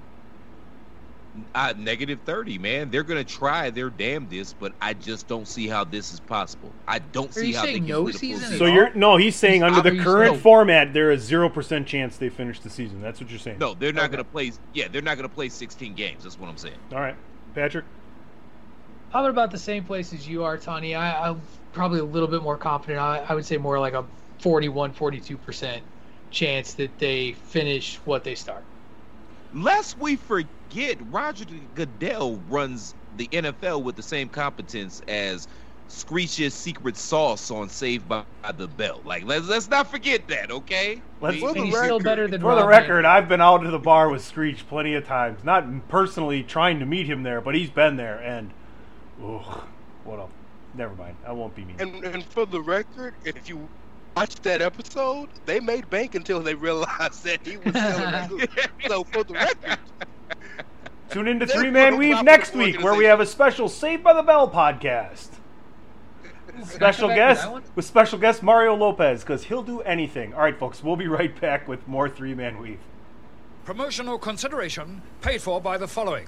Uh, negative 30, man. They're going to try their damnedest, but I just don't see how this is possible. I don't see how they saying can no complete a season so you're no. He's saying under Are the current still- format, there is zero percent chance they finish the season. That's what you're saying. No, they're not Okay. going to play. Yeah, they're not going to play 16 games. That's what I'm saying. All right, Patrick. I'm about the same place as you are, Tony. I, I'm probably a little bit more confident. I, I would say more like a 41, 42 percent chance that they finish what they start. Lest we forget, Roger Goodell runs the NFL with the same competence as Screech's secret sauce on Saved by the Bell. Like, let's let's not forget that, okay? Let's- We- For the And still record- better than For the record, I've been out to the bar with Screech plenty of times. Not personally trying to meet him there, but he's been there, and ugh, what a. Never mind. I won't be mean. And and for the record, if you watch that episode, they made bank until they realized that he was selling. [LAUGHS] so for the record, Tune into They Three Man Weave next week, where we have a special Saved by the Bell podcast. Special come back to guest with special guest Mario Lopez because he'll do anything. All right, folks, we'll be right back with more Three Man Weave. Promotional consideration paid for by the following.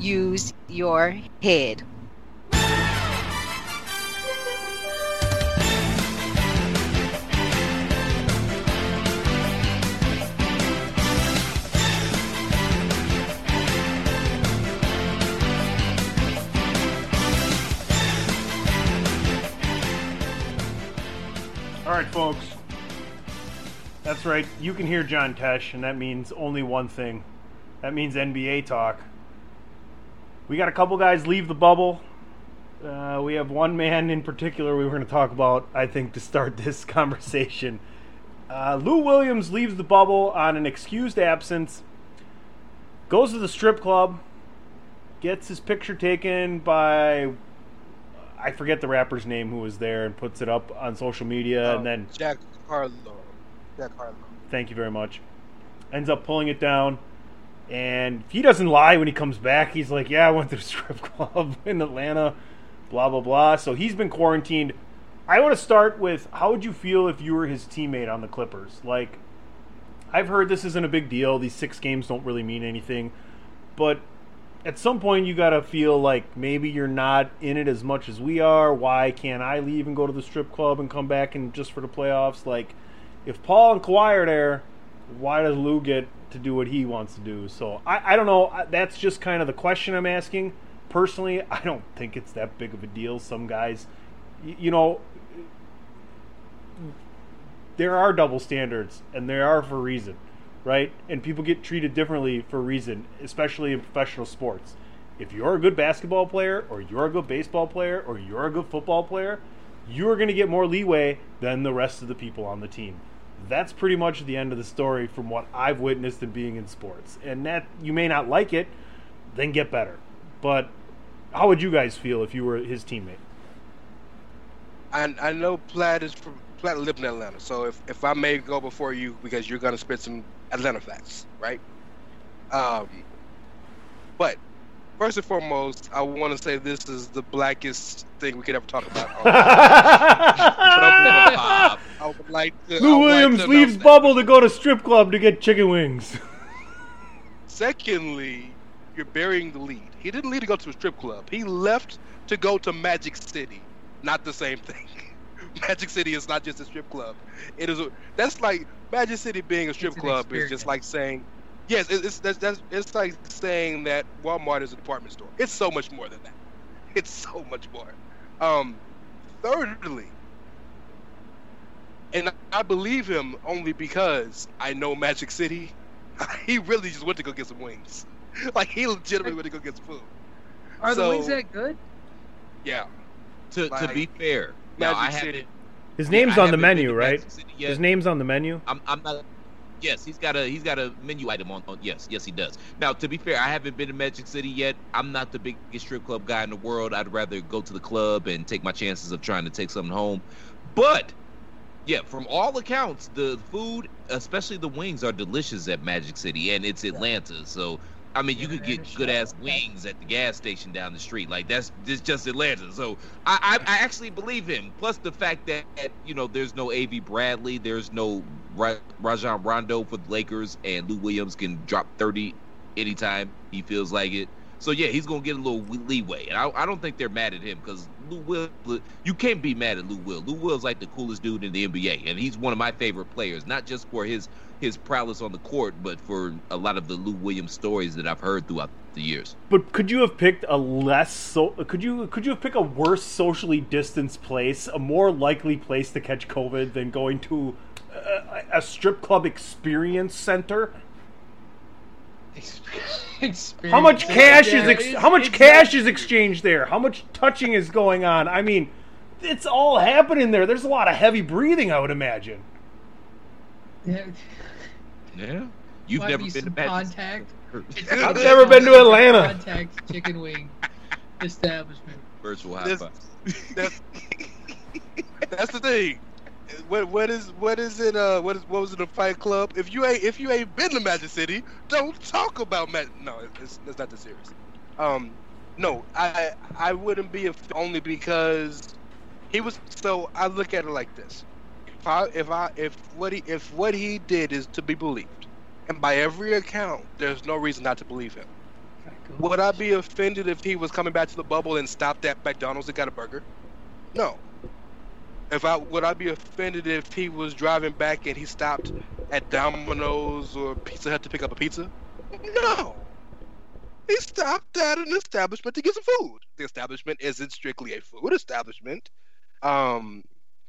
use your head. All right, folks. That's right. You can hear John Tesh, and that means only one thing. That means NBA talk. We got a couple guys leave the bubble. Uh, we have one man in particular we were going to talk about, I think, to start [LAUGHS] this conversation. Uh, Lou Williams leaves the bubble on an excused absence, goes to the strip club, gets his picture taken by I forget the rapper's name who was there and puts it up on social media, um, and then Jack Harlow, Jack Harlow. thank you very much. Ends up pulling it down, and he doesn't lie when he comes back. He's like, "Yeah, I went to the [LAUGHS] strip club in Atlanta, blah blah blah. So he's been quarantined. I want to start with how would you feel if you were his teammate on the Clippers? Like, I've heard this isn't a big deal. These six games don't really mean anything, but at some point you got to feel like maybe you're not in it as much as we are. Why can't I leave and go to the strip club and come back and just for the playoffs? Like, if Paul and Kawhi are there, why does Lou get to do what he wants to do? So I, I don't know. That's just kind of the question I'm asking. Personally, [LAUGHS] I don't think it's that big of a deal. Some guys, you know, there are double standards, and there are for a reason, right? And people get treated differently for a reason, especially in professional sports. If you're a good basketball player, or you're a good baseball player, or you're a good football player, you're going to get more leeway than the rest of the people on the team. That's pretty much the end of the story from what I've witnessed in being in sports. And that you may not like it, then get better. But how would you guys feel if you were his teammate? I I know Platt is from Platt lived in Atlanta, so if, if I may go before you because you're gonna spit some Atlanta facts, right? Um, but first and foremost, I want to say this is the blackest thing we could ever talk about. on- [LAUGHS] I would like to. I Lou would like Williams to leaves announce that. Bubble to go to strip club to get chicken wings. Secondly, you're burying the lead. He didn't leave to go to a strip club. He left to go to Magic City. Not the same thing. [LAUGHS] Magic City is not just a strip club. It is. A, that's like Magic City being a strip It's an club is just like saying, yes, it- it's that's, that's it's like saying that Walmart is a department store. It's so much more than that. [LAUGHS] It's so much more. Um, thirdly, and I believe him only because I know Magic City. [LAUGHS] he really just went to go get some wings. [LAUGHS] Like he legitimately went to go get some food. Are the wings that good? Yeah. To to be fair, now I Magic haven't. City. His name's I on the menu, right? Magic City yet. His name's on the menu. I'm, I'm not. Yes, he's got a he's got a menu item on, on. Yes, yes, he does. Now, to be fair, I haven't been to Magic City yet. I'm not the biggest strip club guy in the world. I'd rather go to the club and take my chances of trying to take something home. But yeah, from all accounts, the food, especially the wings, are delicious at Magic City, and it's Atlanta. So, I mean, you could get good ass wings at the gas station down the street. Like that's this just Atlanta. So I, I I actually believe him. Plus the fact that you know there's no Av Bradley, there's no Ra- Rajon Rondo for the Lakers, and Lou Williams can drop thirty anytime he feels like it. So yeah, he's gonna get a little leeway, and I, I don't think they're mad at him because Lou Will, you can't be mad at Lou Will. Lou Will's like the coolest dude in the NBA, and he's one of my favorite players, not just for his his prowess on the court, but for a lot of the Lou Williams stories that I've heard throughout the years. But could you have picked a less so? Could you could you have picked a worse socially distanced place, a more likely place to catch COVID than going to a, a strip club experience center? Experience. How much cash is ex- how much cash is exchanged there? How much touching is going on? I mean, it's all happening there. There's a lot of heavy breathing, I would imagine. Yeah. Yeah, you've Might never be been to some contact. [LAUGHS] I've never been to Atlanta. [LAUGHS] Contact chicken wing [LAUGHS] establishment. Virtual high five. That's, that's the thing. What what is what is it? Uh, what is what was it? A Fight Club? If you ain't if you ain't been to Magic City, don't talk about Magic. No, it's, it's not that serious. Um, no, I I wouldn't be if only because he was. So I look at it like this: if I if I if what he if what he did is to be believed, and by every account, there's no reason not to believe him. Would I be offended if he was coming back to the bubble and stopped at McDonald's and got a burger? No. If I would I be offended if he was driving back and he stopped at Domino's or Pizza Hut to pick up a pizza? No. He stopped at an establishment to get some food. The establishment isn't strictly a food establishment. Um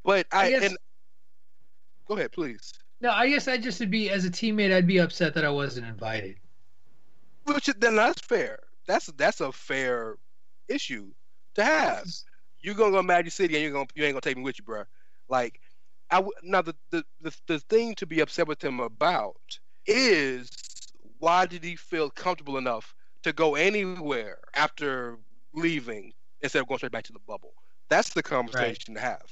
but I, I guess- and go ahead, please. No, I guess I just would be as a teammate. I'd be upset that I wasn't invited. Which then that's fair. That's that's a fair issue to have. You gonna go to Magic City and you gonna you ain't gonna take me with you, bro. Like, I w- now the, the the the thing to be upset with him about is why did he feel comfortable enough to go anywhere after leaving instead of going straight back to the bubble? That's the conversation to have.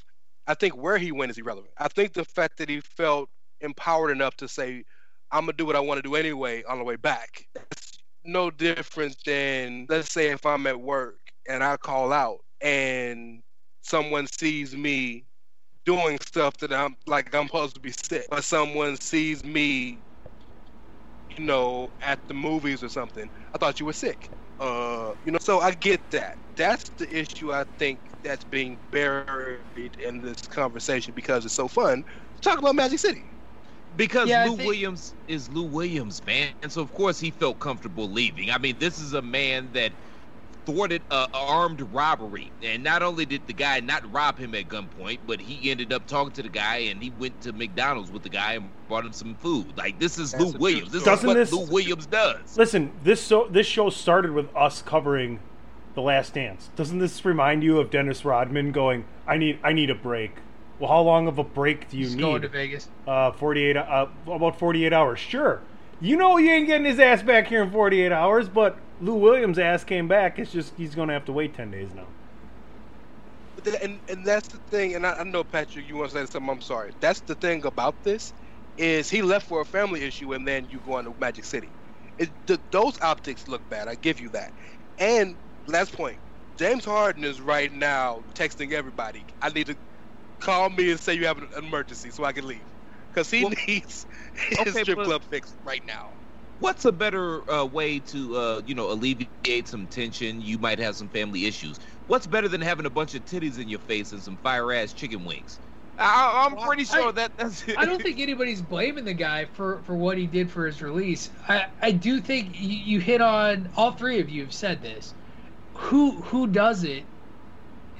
I think where he went is irrelevant. I think the fact that he felt empowered enough to say, "I'm gonna do what I want to do anyway" on the way back. No different than let's say if I'm at work and I call out and someone sees me doing stuff that I'm like I'm supposed to be sick, or someone sees me, you know, at the movies or something. I thought you were sick. Uh, you know, so I get that. That's the issue I think that's being buried in this conversation because it's so fun to talk about Magic City. Because Yeah, Lou think- Williams is Lou Williams, man, and so of course he felt comfortable leaving. I mean, this is a man that thwarted a a armed robbery, and not only did the guy not rob him at gunpoint, but he ended up talking to the guy, and he went to McDonald's with the guy and brought him some food. Like this is That's Lou Williams. This story. is what Doesn't Lou Williams does. Listen, this so this show started with us covering the Last Dance. Doesn't this remind you of Dennis Rodman going, "I need I need a break"? Well, how long of a break do you need? Going to? Vegas. Uh, forty-eight. Uh, about forty-eight hours. Sure. You know he ain't getting his ass back here in forty-eight hours, but Lou Williams' ass came back. It's just he's gonna have to wait ten days now. But th- and and that's the thing. And I, I know Patrick, you want to say something. I'm sorry. That's the thing about this is he left for a family issue, and then you go on to Magic City. It, th- those optics look bad. I give you that. And last point, James Harden is right now texting everybody. I need to call me and say you have an emergency so I can leave because he Well, needs [LAUGHS] his okay, strip but- club fixed right now. What's a better uh, way to, uh, you know, alleviate some tension? You might have some family issues. What's better than having a bunch of titties in your face and some fire ass chicken wings? I, I'm pretty sure I- that that's. It. I don't think anybody's blaming the guy for, for what he did for his release. I, I do think you, you hit on all three of you have said this. Who who does it,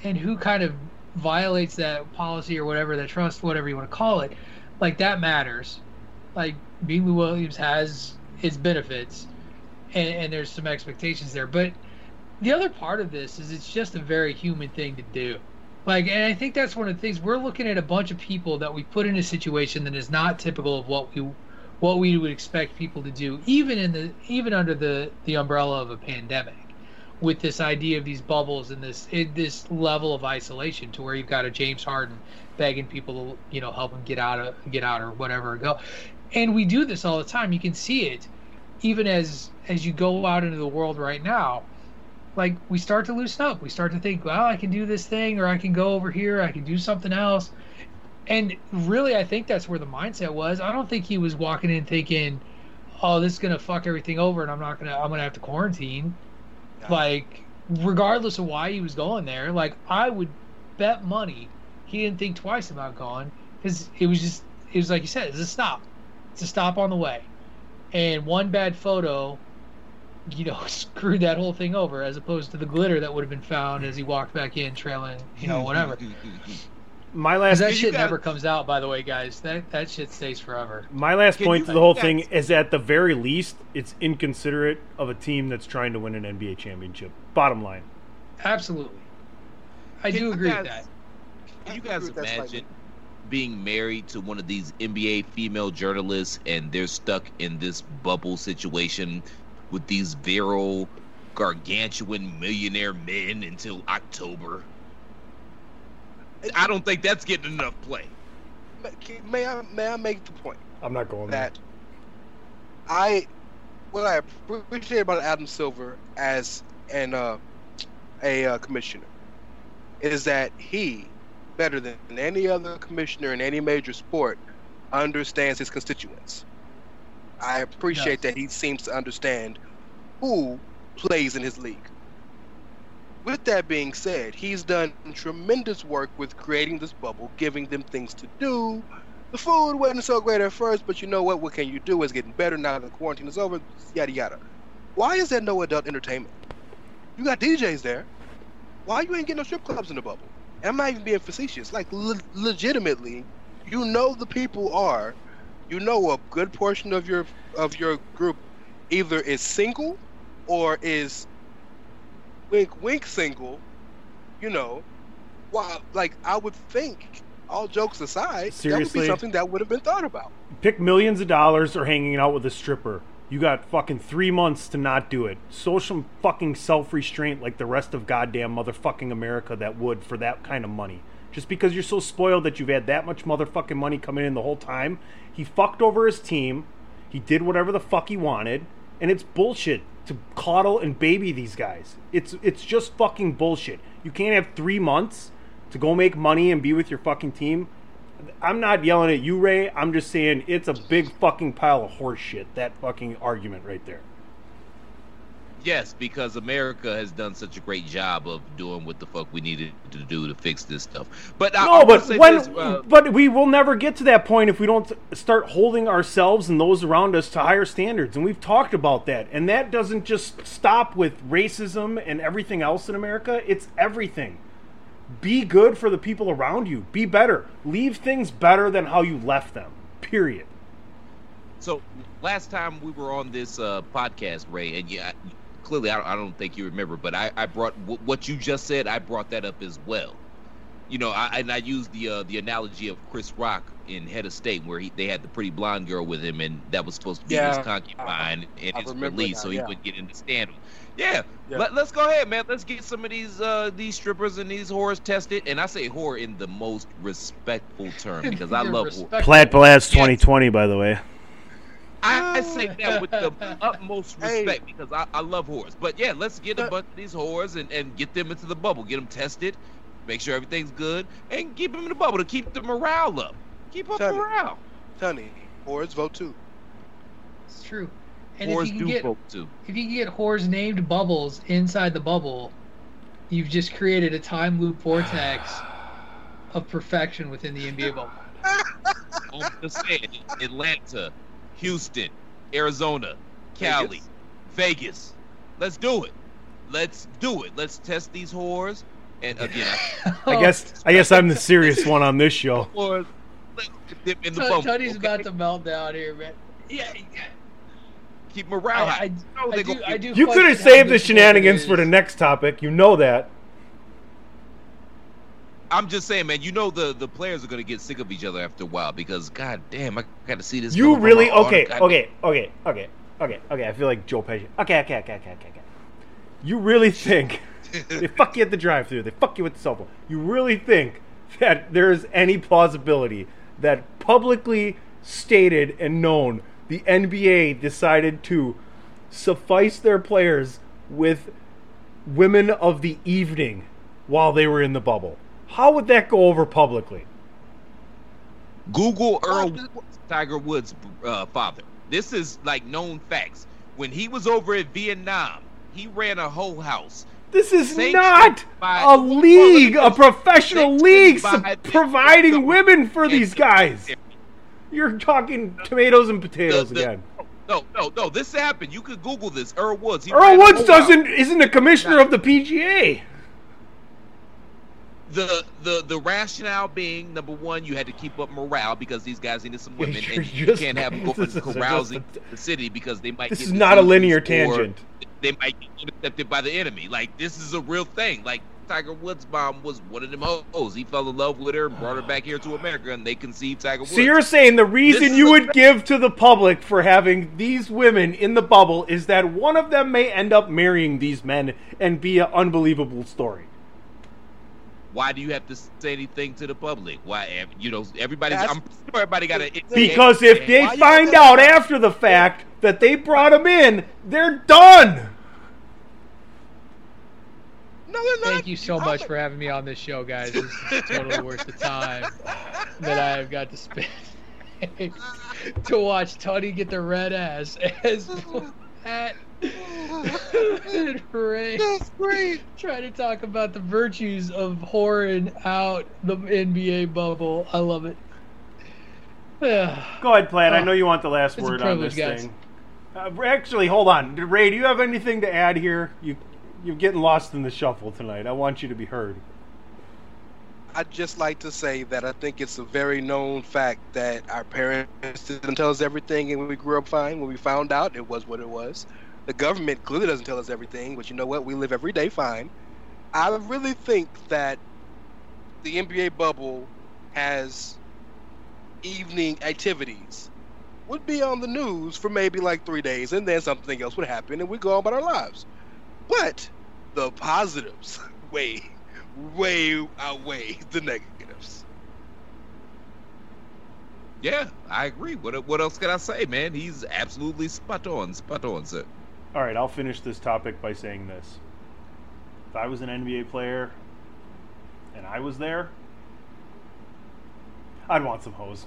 and who kind of violates that policy or whatever that trust, whatever you want to call it, like that matters. Like being Lou Williams has its benefits, and, and there's some expectations there. But the other part of this is it's just a very human thing to do. Like, and I think that's one of the things we're looking at a bunch of people that we put in a situation that is not typical of what we what we would expect people to do, even in the even under the the umbrella of a pandemic, with this idea of these bubbles and this this level of isolation, to where you've got a James Harden begging people to you know help him get out of get out or whatever go, and we do this all the time. You can see it, even as as you go out into the world right now like we start to loosen up. We start to think, well, I can do this thing, or I can go over here, I can do something else. And really, I think that's where the mindset was. I don't think he was walking in thinking, oh, this is gonna fuck everything over, and I'm not gonna, I'm gonna have to quarantine. Like, regardless of why he was going there, like I would bet money he didn't think twice about going because it was just, it was like you said, it's a stop, it's a stop on the way, and one bad photo you know, [LAUGHS] screwed that whole thing over as opposed to the glitter that would have been found as he walked back in trailing, you know, whatever. [LAUGHS] My last that you shit guys- never comes out, by the way, guys. That that shit stays forever. my last Can point you- to the whole guys- thing is at the very least it's inconsiderate of a team that's trying to win an NBA championship. Bottom line. Absolutely. I Can do agree guys- with that. Can you guys with that imagine being married to one of these NBA female journalists and they're stuck in this bubble situation with these virile, gargantuan millionaire men until October? I don't think that's getting enough play. May- May I may I make the point? I'm not going there. that I what I appreciate about Adam Silver as an uh, a uh, commissioner is that he, better than any other commissioner in any major sport, understands his constituents. I appreciate Yes. that he seems to understand who plays in his league. With that being said, he's done tremendous work with creating this bubble, giving them things to do, the food wasn't so great at first, but you know what? What can you do? It's getting better now that the quarantine is over. Yada yada. Why is there no adult entertainment? You got DJs there. Why you ain't getting no strip clubs in the bubble? And I'm not even being facetious. Like le- legitimately, you know the people are. You know a good portion of your of your group either is single or is wink wink single. You know, why? Like I would think. All jokes aside, that would Seriously? be something that would have been thought about. Pick millions of dollars or hanging out with a stripper. You got fucking three months to not do it. Some fucking self restraint like the rest of goddamn motherfucking America that would for that kind of money. Just because you're so spoiled that you've had that much motherfucking money coming in the whole time, he fucked over his team. He did whatever the fuck he wanted. and it's bullshit to coddle and baby these guys. It's it's just fucking bullshit. You can't have three months to go make money and be with your fucking team. I'm not yelling at you, Rey. I'm just saying it's a big fucking pile of horseshit. That fucking argument right there. Yes, because America has done such a great job of doing what the fuck we needed to do to fix this stuff. But I, No, I but when, this, uh, but we will never get to that point if we don't start holding ourselves and those around us to higher standards. And we've talked about that. And that doesn't just stop with racism and everything else in America. It's everything. Be good for the people around you. Be better. Leave things better than how you left them. Period. So last time we were on this uh, podcast, Rey, and yeah, clearly I don't, I don't think you remember, but I, I brought w- what you just said. I brought that up as well. You know, I, and I used the uh, the analogy of Chris Rock in Head of State, where he they had the pretty blonde girl with him, and that was supposed to be Yeah, his concubine in his release, now, so he yeah. wouldn't get into scandal. Yeah, Yeah. Let, us go ahead, man. Let's get some of these uh, these strippers and these whores tested, and I say whore in the most respectful term because I love whore. respectful. Platt Blast Yes. 2020, by the way. I, I say that with the [LAUGHS] utmost Hey. respect because I, I love whores. But yeah, let's get a bunch of these whores and, and get them into the bubble, get them tested, make sure everything's good, and keep them in the bubble to keep the morale up. Keep up Tell me. morale. Tony, whores vote too. It's true. And Whores if you can do get vote too. if you can get whores named bubbles inside the bubble, you've just created a time loop vortex [SIGHS] of perfection within the NBA bubble. [LAUGHS] I'm just saying, Atlanta, Houston, Arizona, Cali, Vegas. Let's do it. Let's do it. Let's test these whores. And [LAUGHS] again, I- I guess I guess I'm the serious one on this show. [LAUGHS] whores, let's get in the Tony- bubble. Tony's okay? about to melt down here, man. Yeah, keep morale I, high. I, You I do. gonna I do. You could have question saved the shenanigans for the next topic. You know that. I'm just saying, man. You know the the players are gonna get sick of each other after a while because, god damn, I got to see this. You really okay? God- Okay, okay, okay, okay, okay. I feel like Joe Pesci. Okay, okay, okay, okay, okay, okay. You really think [LAUGHS] they fuck you at the drive-through? They fuck you with the cell phone. You really think that there is any plausibility that publicly stated and known the NBA decided to suffice their players with women of the evening while they were in the bubble? How would that go over publicly? Google Earl Tiger Woods' uh, father. This is like known facts. When he was over at Vietnam, he ran a whole house. This is not a league, a professional sanctioned league by sup- the- providing women for these the- guys. You're talking tomatoes and potatoes The- the- again. No, no, no. This happened. You could Google this. Earl Woods. Earl Woods doesn't house. isn't a commissioner of the PGA. The the the rationale being number one, you had to keep up morale because these guys needed some [LAUGHS] women, You're and you just- can't have [LAUGHS] them going carousing a- the city because they might. This get is not a linear tangent. They might get intercepted by the enemy. Like this is a real thing. Like Tiger Woods' mom was one of them hoes. He fell in love with her, and brought her back here to America, and they conceived Tiger Woods. So you're saying the reason This you would fact. give to the public for having these women in the bubble is that one of them may end up marrying these men and be an unbelievable story. Why do you have to say anything to the public? Why, eh, you know, everybody's. That's- I'm sure everybody got a. Because if they find out after the fact that they brought him in, they're done. No, they're not. Thank you so much for having me on this show, guys. This is [LAUGHS] totally worth the time that I have got to spend [LAUGHS] to watch Tony get the red ass as [LAUGHS] Pat and Rey That's great. try to talk about the virtues of whoring out the NBA bubble. I love it. [SIGHS] Go ahead, Platt. I know you want the last word on this guys. thing. Uh, actually, hold on, Rey. Do you have anything to add here? You you're getting lost in the shuffle tonight. I want you to be heard. I'd just like to say that I think it's a very known fact that our parents didn't tell us everything and we grew up fine. When we found out, it was what it was. The government clearly doesn't tell us everything, but you know what? We live every day fine. I really think that the NBA bubble has evening activities would be on the news for maybe like three days, and then something else would happen, and we go on about our lives. But the positives [LAUGHS] way, way outweigh the negatives. Yeah, I agree. What what else can I say, man? He's absolutely spot on, spot on, sir. All right, I'll finish this topic by saying this. If I was an NBA player and I was there, I'd want some hose.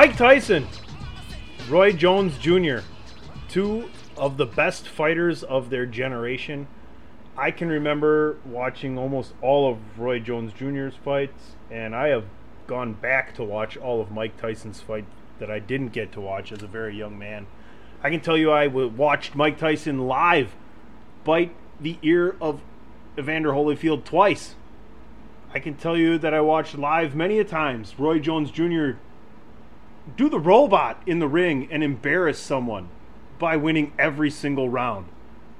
Mike Tyson, Roy Jones Jr., two of the best fighters of their generation. I can remember watching almost all of Roy Jones Jr.'s fights, and I have gone back to watch all of Mike Tyson's fight that I didn't get to watch as a very young man. I can tell you I watched Mike Tyson live bite the ear of Evander Holyfield twice. I can tell you that I watched live many a times Roy Jones Jr. do the robot in the ring and embarrass someone by winning every single round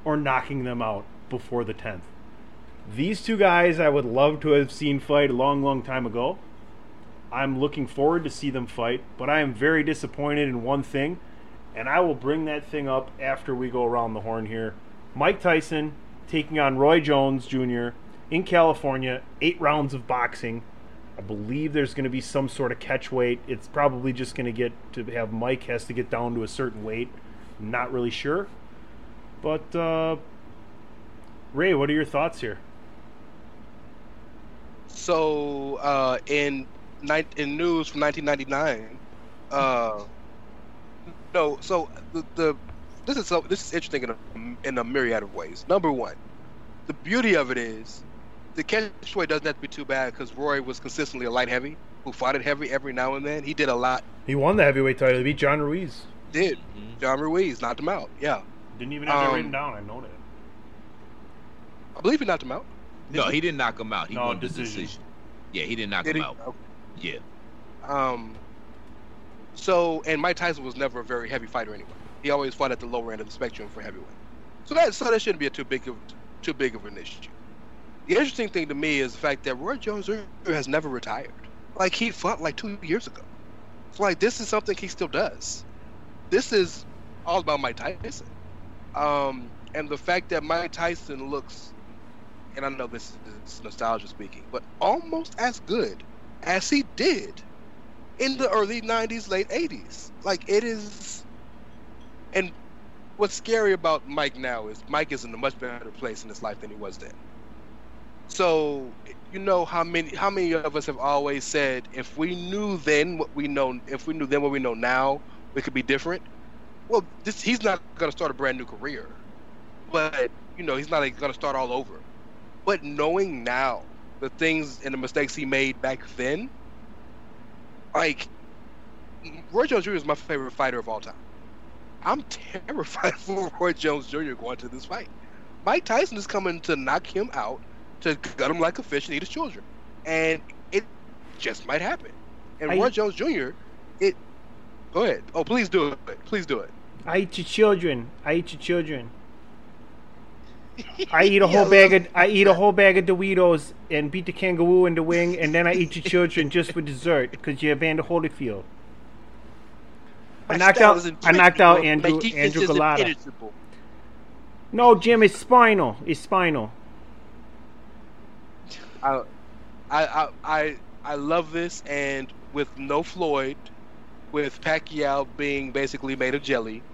or knocking them out before the 10th. These two guys I would love to have seen fight a long, long time ago. I'm looking forward to see them fight, but I am very disappointed in one thing, and I will bring that thing up after we go around the horn here. Mike Tyson taking on Roy Jones Jr. in California, eight rounds of boxing. I believe there's going to be some sort of catch weight. It's probably just going to get to have Mike has to get down to a certain weight. Not really sure. But, uh, Rey, what are your thoughts here? So uh, in in news from 1999, uh, no. So the, the this is so this is interesting in a, in a myriad of ways. Number one, the beauty of it is the catchweight doesn't have to be too bad because Roy was consistently a light heavy who fought it heavy every now and then. He did a lot. He won the heavyweight title. He beat John Ruiz. Did John Ruiz knocked him out? Yeah, Didn't even have that Um, written down. I know that. I believe he knocked him out. No, he didn't knock him out. He No, won the decision. decision. Yeah, he didn't knock Did him he? out. Okay. Yeah. Um. So, and Mike Tyson was never a very heavy fighter anyway. He always fought at the lower end of the spectrum for heavyweight. So that so that shouldn't be a too big of too big of an issue. The interesting thing to me is the fact that Roy Jones Jr. has never retired. Like he fought like two years ago. So like this is something he still does. This is all about Mike Tyson. Um, and the fact that Mike Tyson looks, and I know this is nostalgia speaking, but almost as good as he did in the early 90s, late 80s. Like it is. And what's scary about Mike now is Mike is in a much better place in his life than he was then. So you know how many how many of us have always said if we knew then what we know if we knew then what we know now we could be different. Well, this he's not going to start a brand new career, but you know he's not like, going to start all over. But knowing now the things and the mistakes he made back then, like Roy Jones Jr. is my favorite fighter of all time. I'm terrified [LAUGHS] for Roy Jones Jr. going to this fight. Mike Tyson is coming to knock him out, to gut him like a fish and eat his children, and it just might happen. And I- Roy Jones Jr. It. Go ahead. Oh, please do it. Please do it. I eat your children. I eat your children. [LAUGHS] I eat a Yeah, whole bag of I eat a whole bag of Doritos and beat the kangaroo in the wing, and then I eat your children [LAUGHS] just for dessert because you're Evander Holyfield. I knocked out I knocked out. Andrew Andrew Golota. No, Jim, it's spinal. It's spinal. I, I, I, I love this, and with no Floyd, with Pacquiao being basically made of jelly,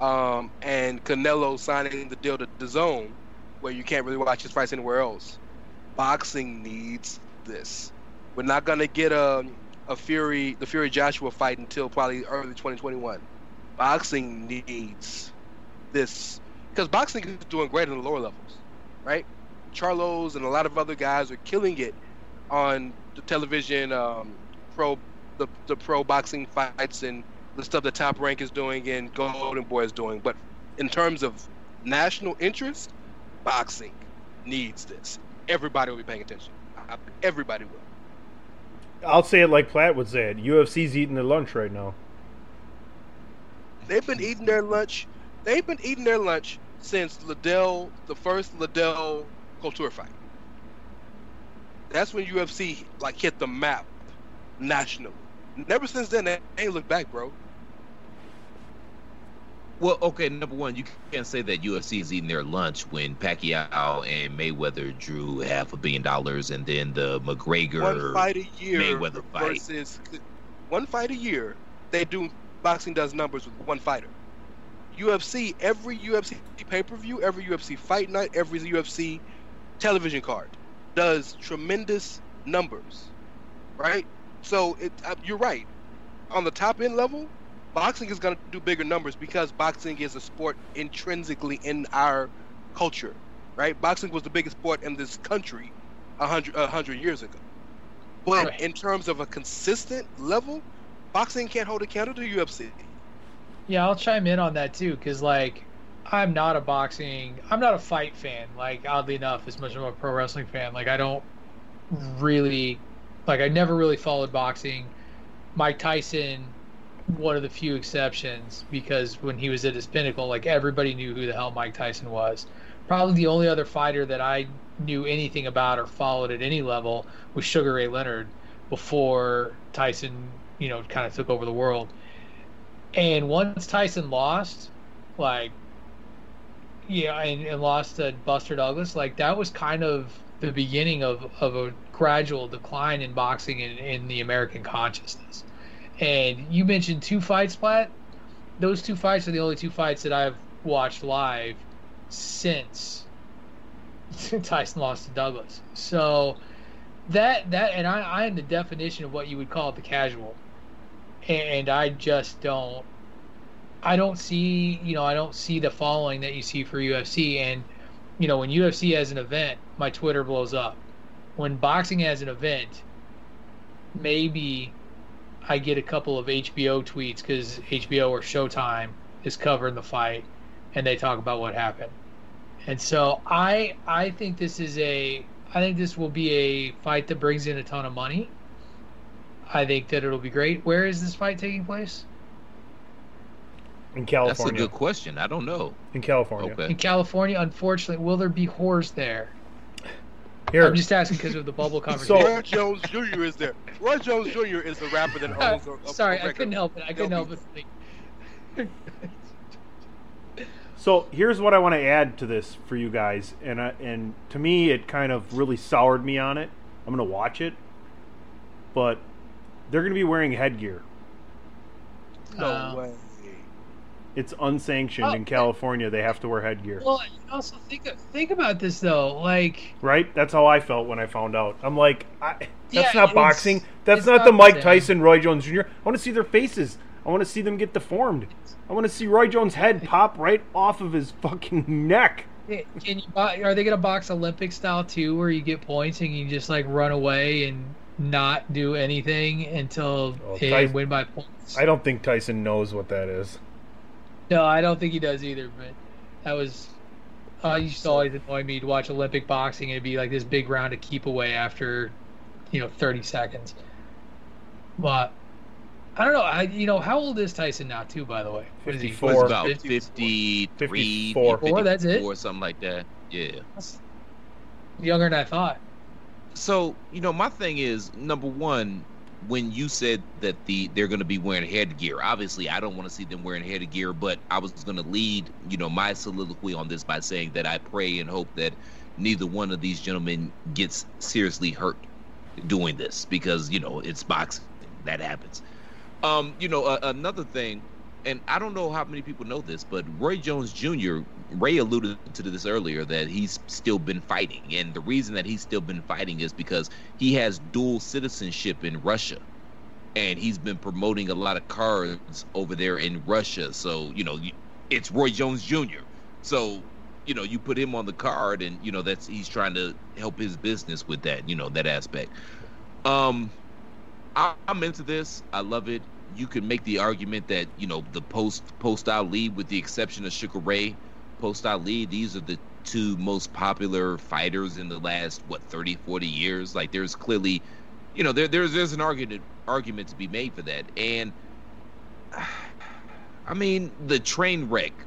um, and Canelo signing the deal to DAZN, where you can't really watch his fights anywhere else. Boxing needs this. We're not gonna get a a Fury the Fury Joshua fight until probably early 2021. Boxing needs this because boxing is doing great in the lower levels, right? Charlos and a lot of other guys are killing it on the television, um, pro the the pro boxing fights and the stuff that Top Rank is doing and Golden Boy is doing. But in terms of national interest, boxing needs this. Everybody will be paying attention. Everybody will. I'll say it like Platt would say it. UFC's eating their lunch right now. They've been eating their lunch. They've been eating their lunch since Liddell, the first Liddell Couture fight. That's when UFC like hit the map nationally. Never since then, they ain't looked back, bro. Well, okay, number one, you can't say that UFC is eating their lunch when Pacquiao and Mayweather drew half a billion dollars, and then the McGregor One fight a year Mayweather fight. versus one fight a year. They do boxing does numbers with one fighter. UFC every UFC pay per view, every UFC fight night, every UFC television card does tremendous numbers, right? So it, uh, you're right. On the top end level, boxing is going to do bigger numbers because boxing is a sport intrinsically in our culture, right? Boxing was the biggest sport in this country a hundred a hundred years ago. But Right. in terms of a consistent level, boxing can't hold a candle to UFC. Yeah, I'll chime in on that too, because like I'm not a boxing, I'm not a fight fan. Like oddly enough, as much as I'm a pro wrestling fan, like I don't really, like I never really followed boxing. Mike Tyson, one of the few exceptions, because when he was at his pinnacle, like everybody knew who the hell Mike Tyson was. Probably the only other fighter that I knew anything about or followed at any level was Sugar Ray Leonard before Tyson, you know, kind of took over the world. And once Tyson lost, like, yeah, and, and lost to Buster Douglas, like that was kind of the beginning of, of a gradual decline in boxing in, in the American consciousness. And you mentioned two fights, Platt. Those two fights are the only two fights that I've watched live since [LAUGHS] Tyson lost to Douglas. So that that and I, I am the definition of what you would call the casual and I just don't I don't see you know I don't see the following that you see for UFC and you know when UFC has an event my Twitter blows up when boxing has an event maybe I get a couple of HBO tweets because HBO or Showtime is covering the fight and they talk about what happened and so I I think this is a I think this will be a fight that brings in a ton of money I think that it'll be great. Where is this fight taking place? In California. That's a good question. I don't know. In California. Okay. In California, unfortunately, will there be whores there? Here. I'm just asking because of the bubble [LAUGHS] So- conversation. Roy Jones Jr. is there. Roy Jones Jr. is the rapper that owns. A, a [LAUGHS] Sorry, a I record. couldn't help it. I couldn't help it. [LAUGHS] So here's what I want to add to this for you guys, and I, and to me, it kind of really soured me on it. I'm gonna watch it, but they're gonna be wearing headgear. No Uh, way. It's unsanctioned Oh, in California. They have to wear headgear, Well, also think think about this though. Like, right? That's how I felt when I found out. I'm like, I, that's Yeah, not boxing. That's not not the Mike. Tyson, Roy Jones Jr. I want to see their faces. I want to see them get deformed. I want to see Roy Jones' head pop right off of his fucking neck. can you? Are they gonna box Olympic style too, where you get points and you just like run away and not do anything until Oh, they Tyson- win by points? I don't think Tyson knows what that is. No, I don't think he does either. But that was. Uh, used to always annoy me to watch Olympic boxing and it'd be like this big round to keep away after, you know, 30 seconds. But I don't know. I you know how old is Tyson now too? By the way, what is he? Fifty-four. It's Four. about 50? 53, 54. 54, that's it? Or something like that. Yeah. That's Younger than I thought. So, you know, my thing is number one, when you said that the they're going to be wearing headgear, obviously I don't want to see them wearing headgear, but I was going to lead, you know, my soliloquy on this by saying that I pray and hope that neither one of these gentlemen gets seriously hurt doing this because, you know, it's boxing. That happens. Um, you know, uh, another thing, and I don't know how many people know this, but Roy Jones Jr. Rey alluded to this earlier that he's still been fighting, and the reason that he's still been fighting is because he has dual citizenship in Russia, and he's been promoting a lot of cards over there in Russia. So you know, it's Roy Jones Jr. So you know, you put him on the card, and you know that's he's trying to help his business with that, you know, that aspect. Um, I, I'm into this. I love it. You can make the argument that you know the post post Ali, with the exception of Sugar Ray, post Ali, these are the two most popular fighters in the last what 30, 40 years. Like there's clearly, you know, there there's there's an argument argument to be made for that, and [SIGHS] I mean the train wreck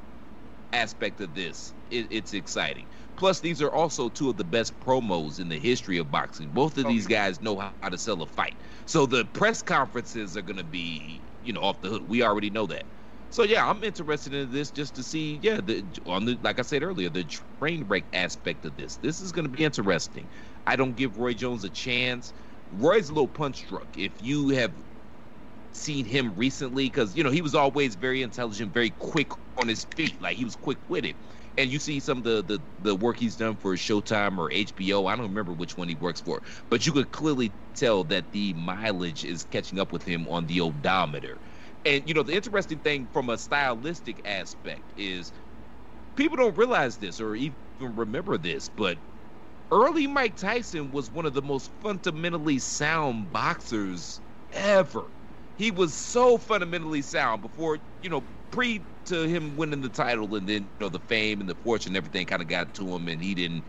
aspect of this, it, it's exciting. Plus, these are also two of the best promos in the history of boxing. Both of oh, these guys know how, how to sell a fight. So the press conferences are going to be, you know, off the hook. We already know that. So yeah, I'm interested in this just to see, yeah, the on the like I said earlier, the train wreck aspect of this. This is going to be interesting. I don't give Roy Jones a chance. Roy's a little punch drunk. If you have seen him recently, because you know he was always very intelligent, very quick on his feet, like he was quick witted. And you see some of the, the the work he's done for Showtime or HBO. I don't remember which one he works for, but you could clearly tell that the mileage is catching up with him on the odometer. And you know the interesting thing from a stylistic aspect is people don't realize this or even remember this, but early Mike Tyson was one of the most fundamentally sound boxers ever. He was so fundamentally sound before, you know, pre to him winning the title and then, you know, the fame and the fortune, and everything kind of got to him and he didn't,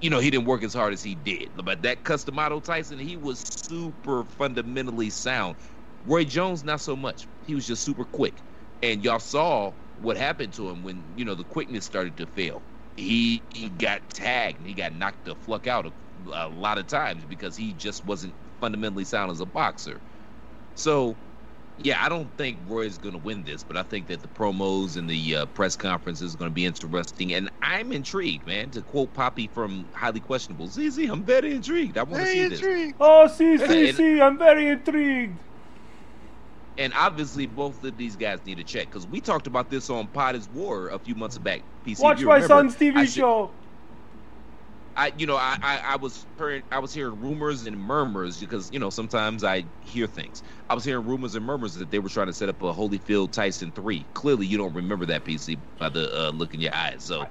you know, he didn't work as hard as he did. But that Cus D'Amato Tyson, he was super fundamentally sound. Roy Jones, not so much. He was just super quick. And y'all saw what happened to him when, you know, the quickness started to fail. He, he got tagged and he got knocked the fuck out a, a lot of times because he just wasn't fundamentally sound as a boxer. So, yeah, I don't think Roy is going to win this, but I think that the promos and the uh, press conference is going to be interesting, and I'm intrigued, man. To quote Papi from Highly Questionable, ZZ, I'm very intrigued. I want to see intrigued. this. Oh, CCC, I'm very intrigued. And obviously, both of these guys need a check because we talked about this on Pod is War a few months back. PC, Watch my son's TV show. I, you know, I, I, I, was hearing, I was hearing rumors and murmurs because you know sometimes I hear things. I was hearing rumors and murmurs that they were trying to set up a Holyfield Tyson three. Clearly, you don't remember that PC by the uh, look in your eyes. So,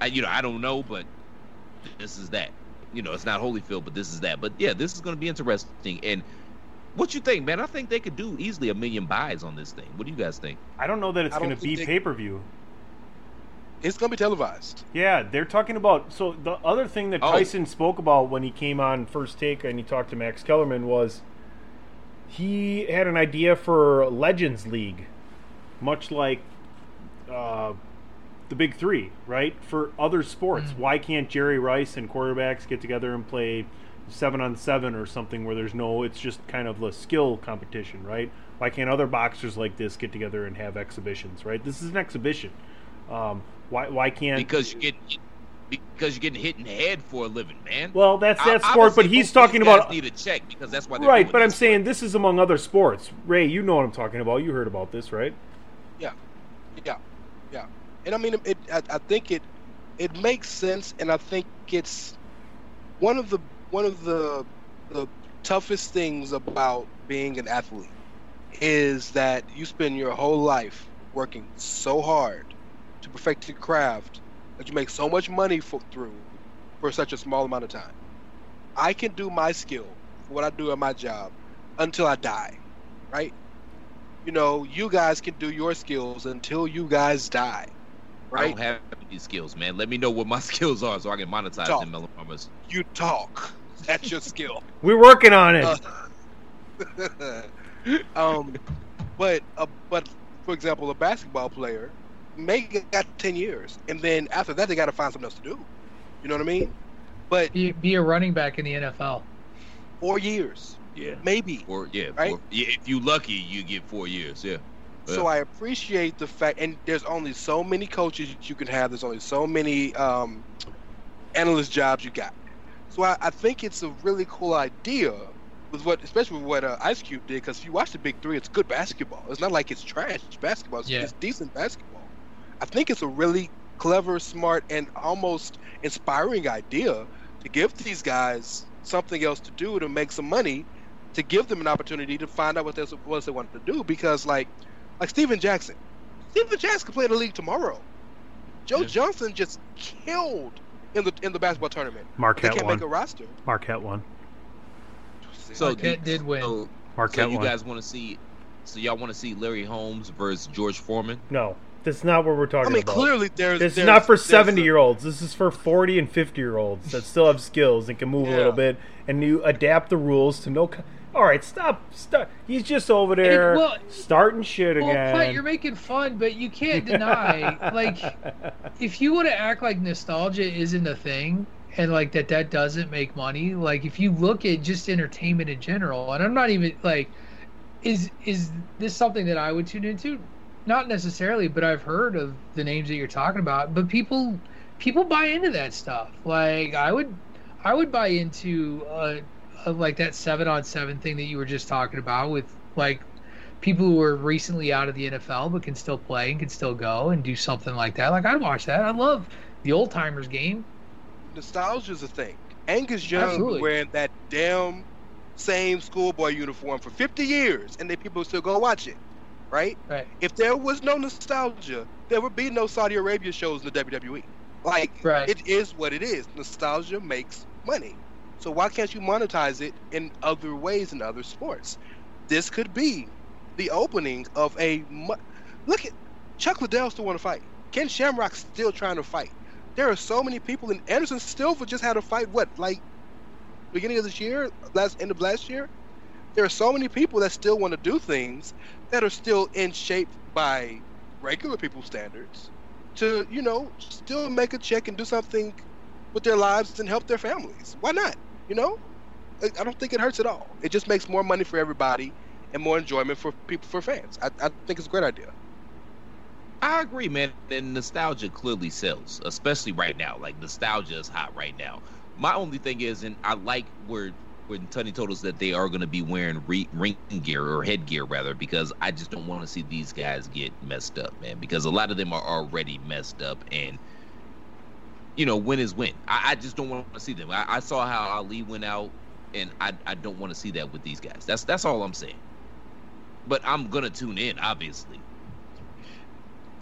I, you know, I don't know, but this is that. You know, it's not Holyfield, but this is that. But yeah, this is going to be interesting. And what you think, man? I think they could do easily a million buys on this thing. What do you guys think? I don't know that it's going to be they... pay per view. It's going to be televised. Yeah, they're talking about. So the other thing that oh. Tyson spoke about when he came on First Take and he talked to Max Kellerman was he had an idea for Legends League, much like uh, the Big Three, right? For other sports, mm-hmm. why can't Jerry Rice and quarterbacks get together and play seven on seven or something where there's no? It's just kind of a skill competition, right? Why can't other boxers like this get together and have exhibitions, right? This is an exhibition. Um, why why can't because you get because you're getting hit in the head for a living, man. Well, that's that sport, but he's talking about need a check because that's why. right, but I'm saying this is among other sports. Rey, you know what I'm talking about. You heard about this, right? Yeah, yeah, yeah. And I mean, it. I, I think it it makes sense, and I think it's one of the one of the the toughest things about being an athlete is that you spend your whole life working so hard to perfect your craft that you make so much money for, through for such a small amount of time. I can do my skill, what I do at my job, until I die, right? You know, you guys can do your skills until you guys die, right? I don't have these skills, man. Let me know what my [LAUGHS] skills are so I can monetize talk. them melanomas. You talk. That's your skill. [LAUGHS] We're working on it. Uh, [LAUGHS] um, but uh, but for example, a basketball player may got ten years, and then after that they got to find something else to do. You know what I mean? But be, be a running back in the NFL. Four years. Yeah. Maybe. Or yeah. Right. Four, yeah. If you're lucky, you get four years. Yeah. So I appreciate the fact, and there's only so many coaches you can have. There's only so many um, analyst jobs you got. So I, I think it's a really cool idea with what, especially with what uh, Ice Cube did, because if you watch the Big Three, it's good basketball. It's not like it's trash basketball. It's, Yeah. it's decent basketball. I think it's a really clever, smart, and almost inspiring idea to give these guys something else to do to make some money, to give them an opportunity to find out what they what they want to do. Because like, like Steven Jackson, Steven Jackson could play in the league tomorrow. Joe Yeah. Johnson just killed in the in the basketball tournament. Marquette They Marquette can't won. make a roster. Marquette won. So Marquette do- did win. So, so you won. guys want to see? So y'all want to see Larry Holmes versus George Foreman? No, that's not what we're talking I mean, about. clearly there's. This is not for 70 year olds. This is for 40 and 50 year olds that still have skills and can move a little bit and you adapt the rules to no. All right, stop. Stop. He's just over there well- starting shit Well, again. You're making fun, but you can't [LAUGHS] deny, like, if you want to act like nostalgia isn't a thing and like that that doesn't make money, like if you look at just entertainment in general, and I'm not even like, is is this something that I would tune into? Not necessarily, but I've heard of the names that you're talking about. But people people buy into that stuff. Like I would I would buy into uh, like that seven on seven thing that you were just talking about with like people who are recently out of the NFL but can still play and can still go and do something like that. Like I'd watch that. I love the old timers game. nostalgia's a thing. Angus Young Absolutely. wearing that damn same schoolboy uniform for 50 years, and then people still go watch it, right? Right. If there was no nostalgia, there would be no Saudi Arabia shows in the WWE. Like, Right. it is what it is. Nostalgia makes money. So why can't you monetize it in other ways in other sports? This could be the opening of a. Mu- Look at Chuck Liddell still want to fight. Ken Shamrock still trying to fight. There are so many people, and Anderson Silva just had a fight. What, like beginning of this year, last end of last year? There are so many people that still want to do things that are still in shape by regular people's standards to, you know, still make a check and do something with their lives and help their families. Why not? You know, I I don't think it hurts at all. It just makes more money for everybody and more enjoyment for people, for fans. I, I think it's a great idea. I agree, man. And nostalgia clearly sells, especially right now. Like nostalgia is hot right now. My only thing is, and I like where when Tony told us that they are going to be wearing re- ring gear or headgear rather, because I just don't want to see these guys get messed up, man. Because a lot of them are already messed up, and you know, win is win. I, I just don't want to see them. I, I saw how Ali went out, and I I don't want to see that with these guys. That's that's all I'm saying. But I'm gonna tune in, obviously.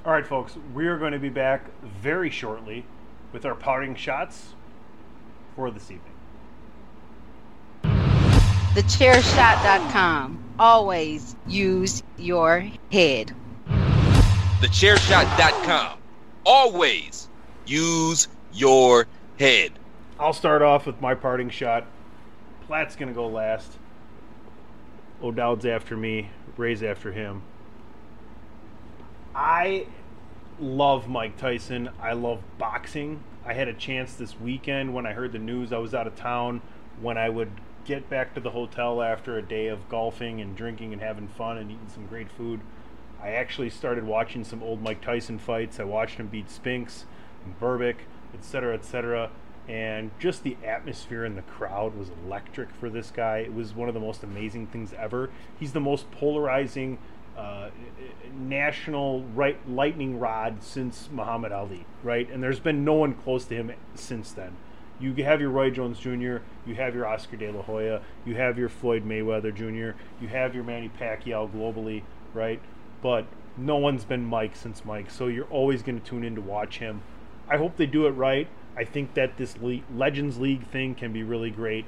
All right, folks, we are going to be back very shortly with our parting shots for this evening. TheChairShot.com. Always use your head. TheChairShot.com. Always use your head. I'll start off with my parting shot. Platt's going to go last. O'Dowd's after me. Rey's after him. I love Mike Tyson. I love boxing. I had a chance this weekend when I heard the news. I was out of town. When I would get back to the hotel after a day of golfing and drinking and having fun and eating some great food, I actually started watching some old Mike Tyson fights. I watched him beat Spinks and Berbick, etc., etc. And just the atmosphere in the crowd was electric for this guy. It was one of the most amazing things ever. He's the most polarizing uh, national right lightning rod since Muhammad Ali, right? And there's been no one close to him since then. You have your Roy Jones Jr., you have your Oscar De La Hoya, you have your Floyd Mayweather Jr., you have your Manny Pacquiao globally, right? But no one's been Mike since Mike, so you're always going to tune in to watch him. I hope they do it right. I think that this Le- Legends League thing can be really great.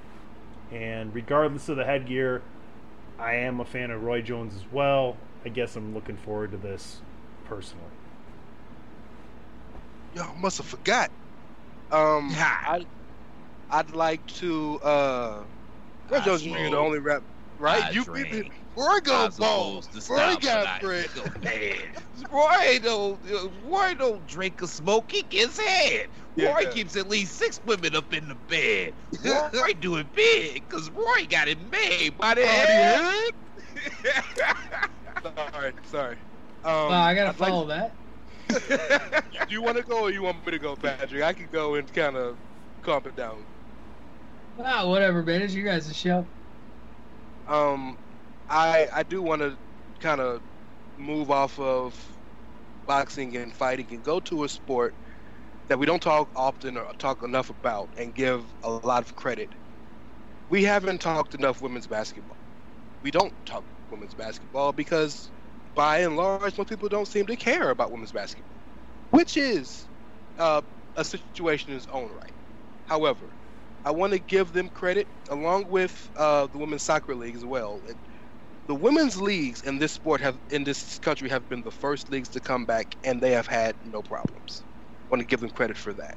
And regardless of the headgear, I am a fan of Roy Jones as well. I guess I'm looking forward to this personally. Y'all must have forgot. Um, I, I'd like to. Uh, Roy I Jones Jr. the only rap, right? I you drink. people, Roy go I'm ball. supposed to Roy got bread. go bad. Roy don't, Roy don't drink or smoke. He gets head. Yeah. Roy keeps at least six women up in the bed. Roy doing big because Roy got it made by the head. [LAUGHS] sorry, sorry. Um, Wow, I gotta I'd like- follow that. [LAUGHS] do you want to go or you want me to go, Patrick? I can go and kind of calm it down. Ah, whatever, man. It's you guys' show. Um, I I do want to kind of move off of boxing and fighting and go to a sport that we don't talk often or talk enough about and give a lot of credit. We haven't talked enough women's basketball. We don't talk women's basketball because, by and large, most people don't seem to care about women's basketball, which is uh, a situation in its own right. However, I want to give them credit along with uh, the women's soccer league as well. It, the women's leagues in this sport have in this country have been the first leagues to come back, and they have had no problems. I want to give them credit for that.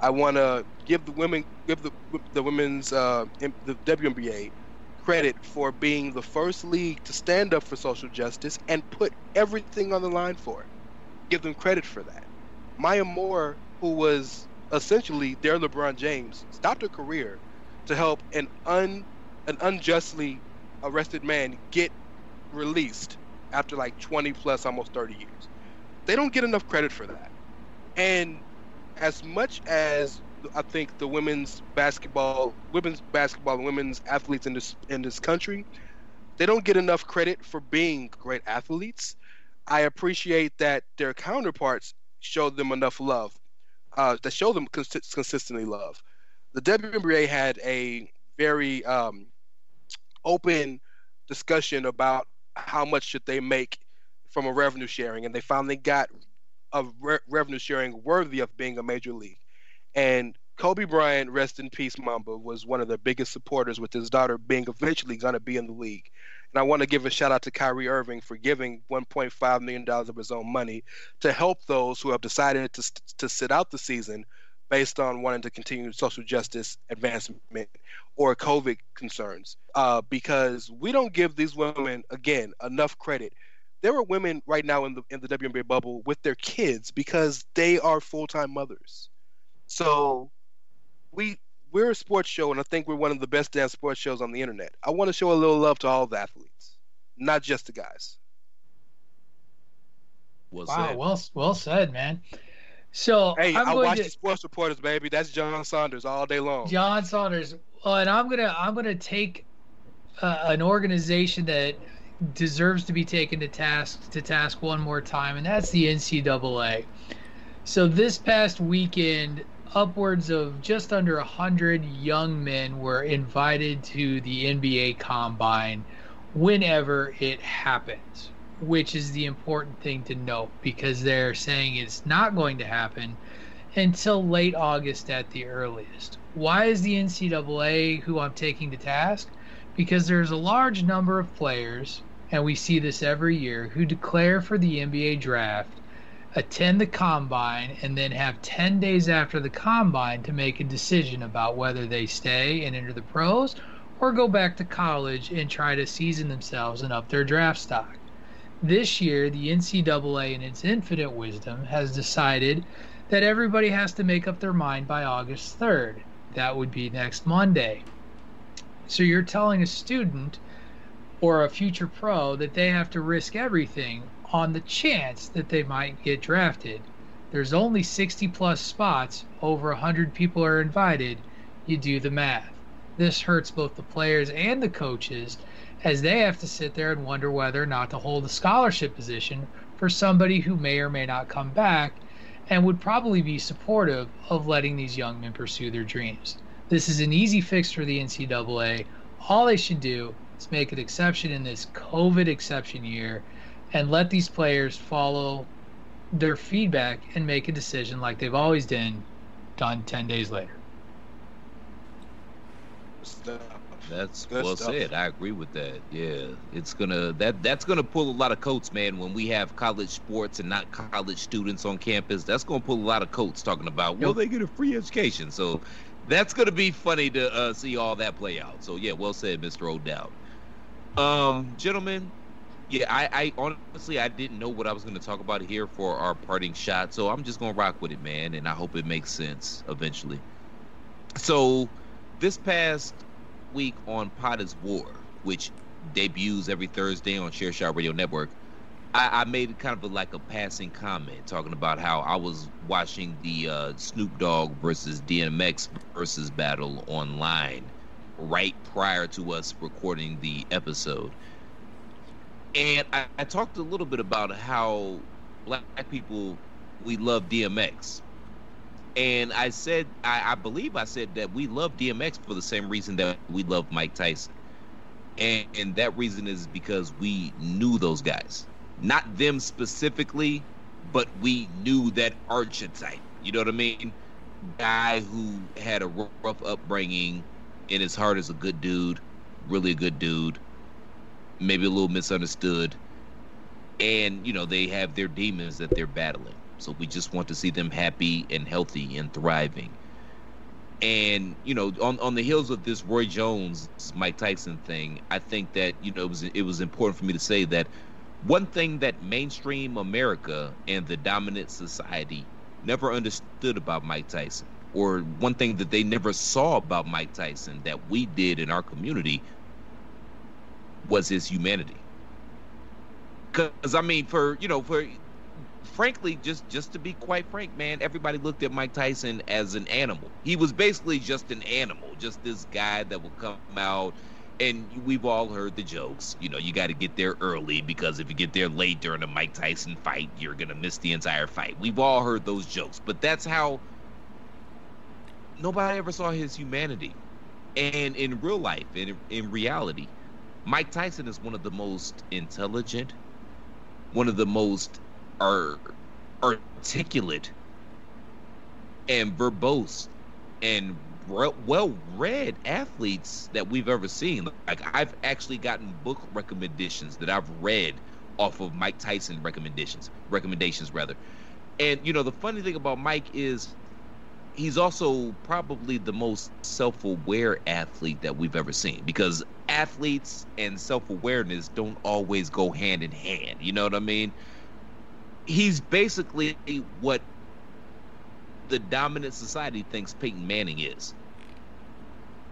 I want to give the women, give the the women's uh, the WNBA credit for being the first league to stand up for social justice and put everything on the line for it. Give them credit for that. Maya Moore, who was essentially their LeBron James, stopped her career to help an un an unjustly arrested man get released after like 20 plus almost 30 years. They don't get enough credit for that. And as much as I think the women's basketball, women's basketball, women's athletes in this in this country, they don't get enough credit for being great athletes. I appreciate that their counterparts show them enough love, uh, that show them cons- consistently love. The WNBA had a very um, open discussion about how much should they make from a revenue sharing, and they finally got a re- revenue sharing worthy of being a major league. And Kobe Bryant, rest in peace, Mamba, was one of the biggest supporters with his daughter being eventually going to be in the league. And I want to give a shout out to Kyrie Irving for giving $1.5 million of his own money to help those who have decided to, to sit out the season based on wanting to continue social justice advancement or COVID concerns. Uh, because we don't give these women, again, enough credit. There are women right now in the in the WNBA bubble with their kids because they are full time mothers. So we we're a sports show, and I think we're one of the best damn sports shows on the internet. I want to show a little love to all the athletes, not just the guys. Well wow, said. well well said, man. So Hey, I'm i going watch to, the sports reporters, baby. That's John Saunders all day long. John Saunders. Well, and I'm gonna I'm gonna take uh, an organization that deserves to be taken to task to task one more time, and that's the NCAA. So this past weekend, upwards of just under a hundred young men were invited to the NBA Combine whenever it happens, which is the important thing to note because they're saying it's not going to happen until late August at the earliest. Why is the NCAA who I'm taking to task? Because there's a large number of players, and we see this every year, who declare for the NBA draft, attend the combine, and then have 10 days after the combine to make a decision about whether they stay and enter the pros or go back to college and try to season themselves and up their draft stock. This year, the NCAA, in its infinite wisdom, has decided that everybody has to make up their mind by August 3rd. That would be next Monday. So you're telling a student or a future pro that they have to risk everything on the chance that they might get drafted. There's only 60 plus spots, over 100 people are invited. You do the math. This hurts both the players and the coaches as they have to sit there and wonder whether or not to hold a scholarship position for somebody who may or may not come back and would probably be supportive of letting these young men pursue their dreams. This is an easy fix for the NCAA. All they should do is make an exception in this COVID exception year and let these players follow their feedback and make a decision like they've always done, done 10 days later. That's Good well stuff. said. I agree with that. Yeah, it's gonna that that's gonna pull a lot of coats, man. When we have college sports and not college students on campus, that's gonna pull a lot of coats talking about will they get a free education? So that's gonna be funny to uh, see all that play out. So yeah, well said, Mr. O'Dowd. Um, gentlemen, yeah, I, I honestly I didn't know what I was gonna talk about here for our parting shot, so I'm just gonna rock with it, man, and I hope it makes sense eventually. So this past week on Pod is War, which debuts every Thursday on Chairshot Radio Network, I, I made kind of a, like a passing comment talking about how I was watching the uh, Snoop Dogg versus DMX Verzuz battle online right prior to us recording the episode. And I, I talked a little bit about how black people we love DMX. And I said, I, I believe I said that we love DMX for the same reason that we love Mike Tyson. And, and that reason is because we knew those guys. Not them specifically, but we knew that archetype. You know what I mean? Guy who had a rough upbringing, in his heart is a good dude, really a good dude, maybe a little misunderstood. And, you know, they have their demons that they're battling. So we just want to see them happy and healthy and thriving. And you know, on on the heels of this Roy Jones Mike Tyson thing, I think that you know it was it was important for me to say that one thing that mainstream America and the dominant society never understood about Mike Tyson, or one thing that they never saw about Mike Tyson that we did in our community, was his humanity. Because I mean, for you know, for frankly, just just to be quite frank, man, everybody looked at Mike Tyson as an animal. He was basically just an animal, just this guy that would come out. And we've all heard the jokes. You know, you got to get there early because if you get there late during a Mike Tyson fight, you're going to miss the entire fight. We've all heard those jokes, but that's how nobody ever saw his humanity. And in real life, in, in reality, Mike Tyson is one of the most intelligent, one of the most are articulate and verbose and well read athletes that we've ever seen. Like I've actually gotten book recommendations that I've read off of Mike Tyson recommendations, recommendations rather. And you know, the funny thing about Mike is he's also probably the most self-aware athlete that we've ever seen because athletes and self-awareness don't always go hand in hand. You know what I mean? he's basically what the dominant society thinks Peyton Manning is.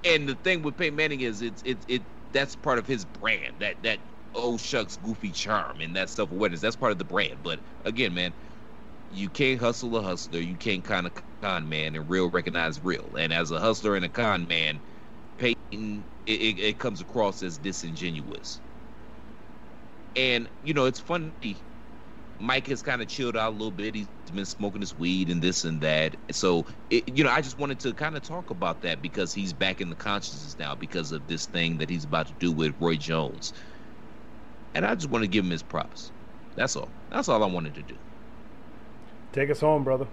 And the thing with Peyton Manning is it's it it that's part of his brand. That that oh shucks goofy charm and that self awareness. That's part of the brand. But again, man, you can't hustle a hustler. You can't kind of con man and real recognize real. And as a hustler and a con man, Peyton it, it, it comes across as disingenuous. And you know, it's funny Mike has kind of chilled out a little bit. He's been smoking his weed and this and that. So, it, you know, I just wanted to kind of talk about that because he's back in the consciousness now because of this thing that he's about to do with Roy Jones. And I just want to give him his props. That's all. That's all I wanted to do. Take us home, brother.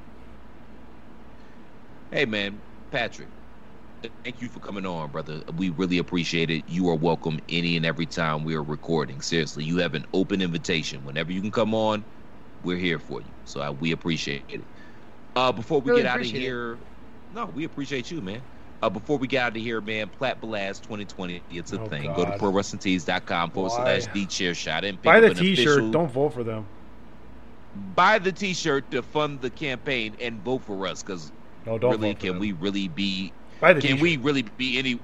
Hey, man, Patrick. Thank you for coming on, brother. We really appreciate it. You are welcome any and every time we are recording. Seriously, you have an open invitation. Whenever you can come on, we're here for you. So I, we appreciate it. Uh, before we Really get out of appreciate it. here, no, we appreciate you, man. Uh, before we get out of here, man, Platt Blast 2020, it's a Oh, thing. Go to God. prowrestlingtees.com forward Why? slash the chair shot and pick Buy up the T-shirt. Don't vote for them. Buy the T-shirt to fund the campaign and vote for us because No, don't really, vote can them. we really be? Buy the can T-shirt. we really be any?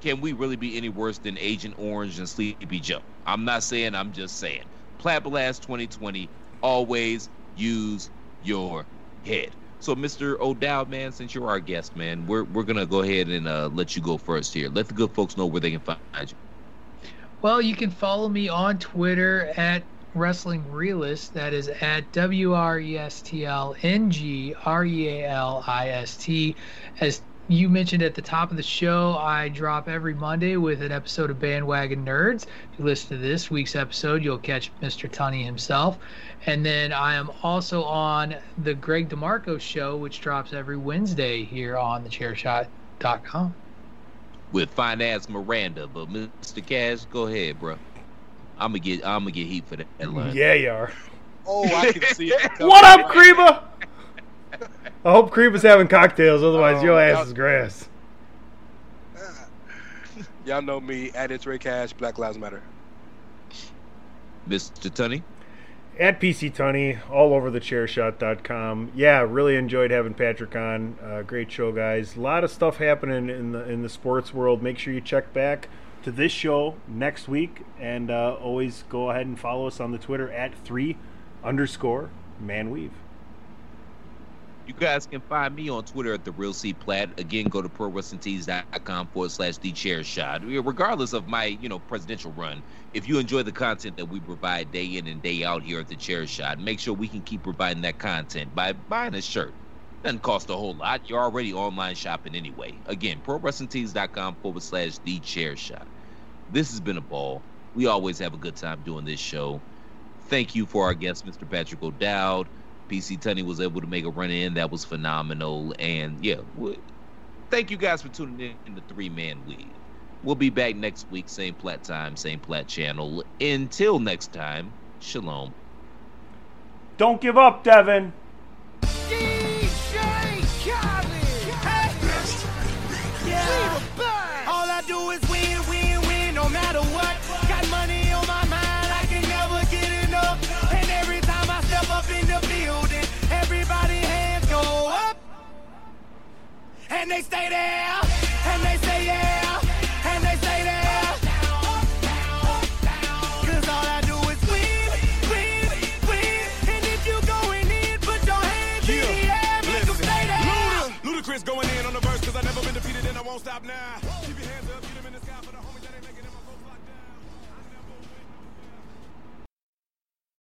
Can we really be any worse than Agent Orange and Sleepy Joe? I'm not saying. I'm just saying. Platt Blast 2020. Always use your head. So, Mr. O'Dowd, man, since you're our guest, man, we're we're gonna go ahead and uh, let you go first here. Let the good folks know where they can find you. Well, you can follow me on Twitter at Wrestling Realist. That is at W R E S T L N G R E A L I S T. As you mentioned at the top of the show, I drop every Monday with an episode of Bandwagon Nerds. If you listen to this week's episode, you'll catch Mr. Tunney himself. And then I am also on the Greg DeMarco show, which drops every Wednesday here on the thechairshot.com. with Finance Miranda. But Mr. Cash, go ahead, bro. I'm gonna get I'm gonna get heat for that line. Yeah, you are. Oh, I can see it. [LAUGHS] What up, Kreba? I hope Kreba's having cocktails, otherwise Oh, your ass is grass. [LAUGHS] Y'all know me at It's Rey Cash, Black Lives Matter. Mr. Tunney. At PC Tunney, all over the chairshot.com. Yeah, really enjoyed having Patrick on. Uh, great show, guys. A lot of stuff happening in the in the sports world. Make sure you check back to this show next week, and uh, always go ahead and follow us on the Twitter at three underscore manweave. You guys can find me on Twitter at the Real C Platt. Again, go to ProWrestlingTees.com forward slash The Chairshot. Regardless of my, you know, presidential run, if you enjoy the content that we provide day in and day out here at the Chairshot, make sure we can keep providing that content by buying a shirt. Doesn't cost a whole lot. You're already online shopping anyway. Again, ProWrestlingTees.com forward slash The Chairshot. This has been a ball. We always have a good time doing this show. Thank you for our guest, Mr. Patrick O'Dowd. PC Tunney was able to make a run in. That was phenomenal. And yeah, w- thank you guys for tuning in in the three man weave. We'll be back next week, same plat time, same plat channel. Until next time, shalom. Don't give up, Devin. All And they stay there, and they say yeah, and they stay there. Cause all I do is win, win, win. And if you going in, put your hands in the air, make 'em stay there. Luda, Ludacris going in on the verse, cause I never been defeated and I won't stop now.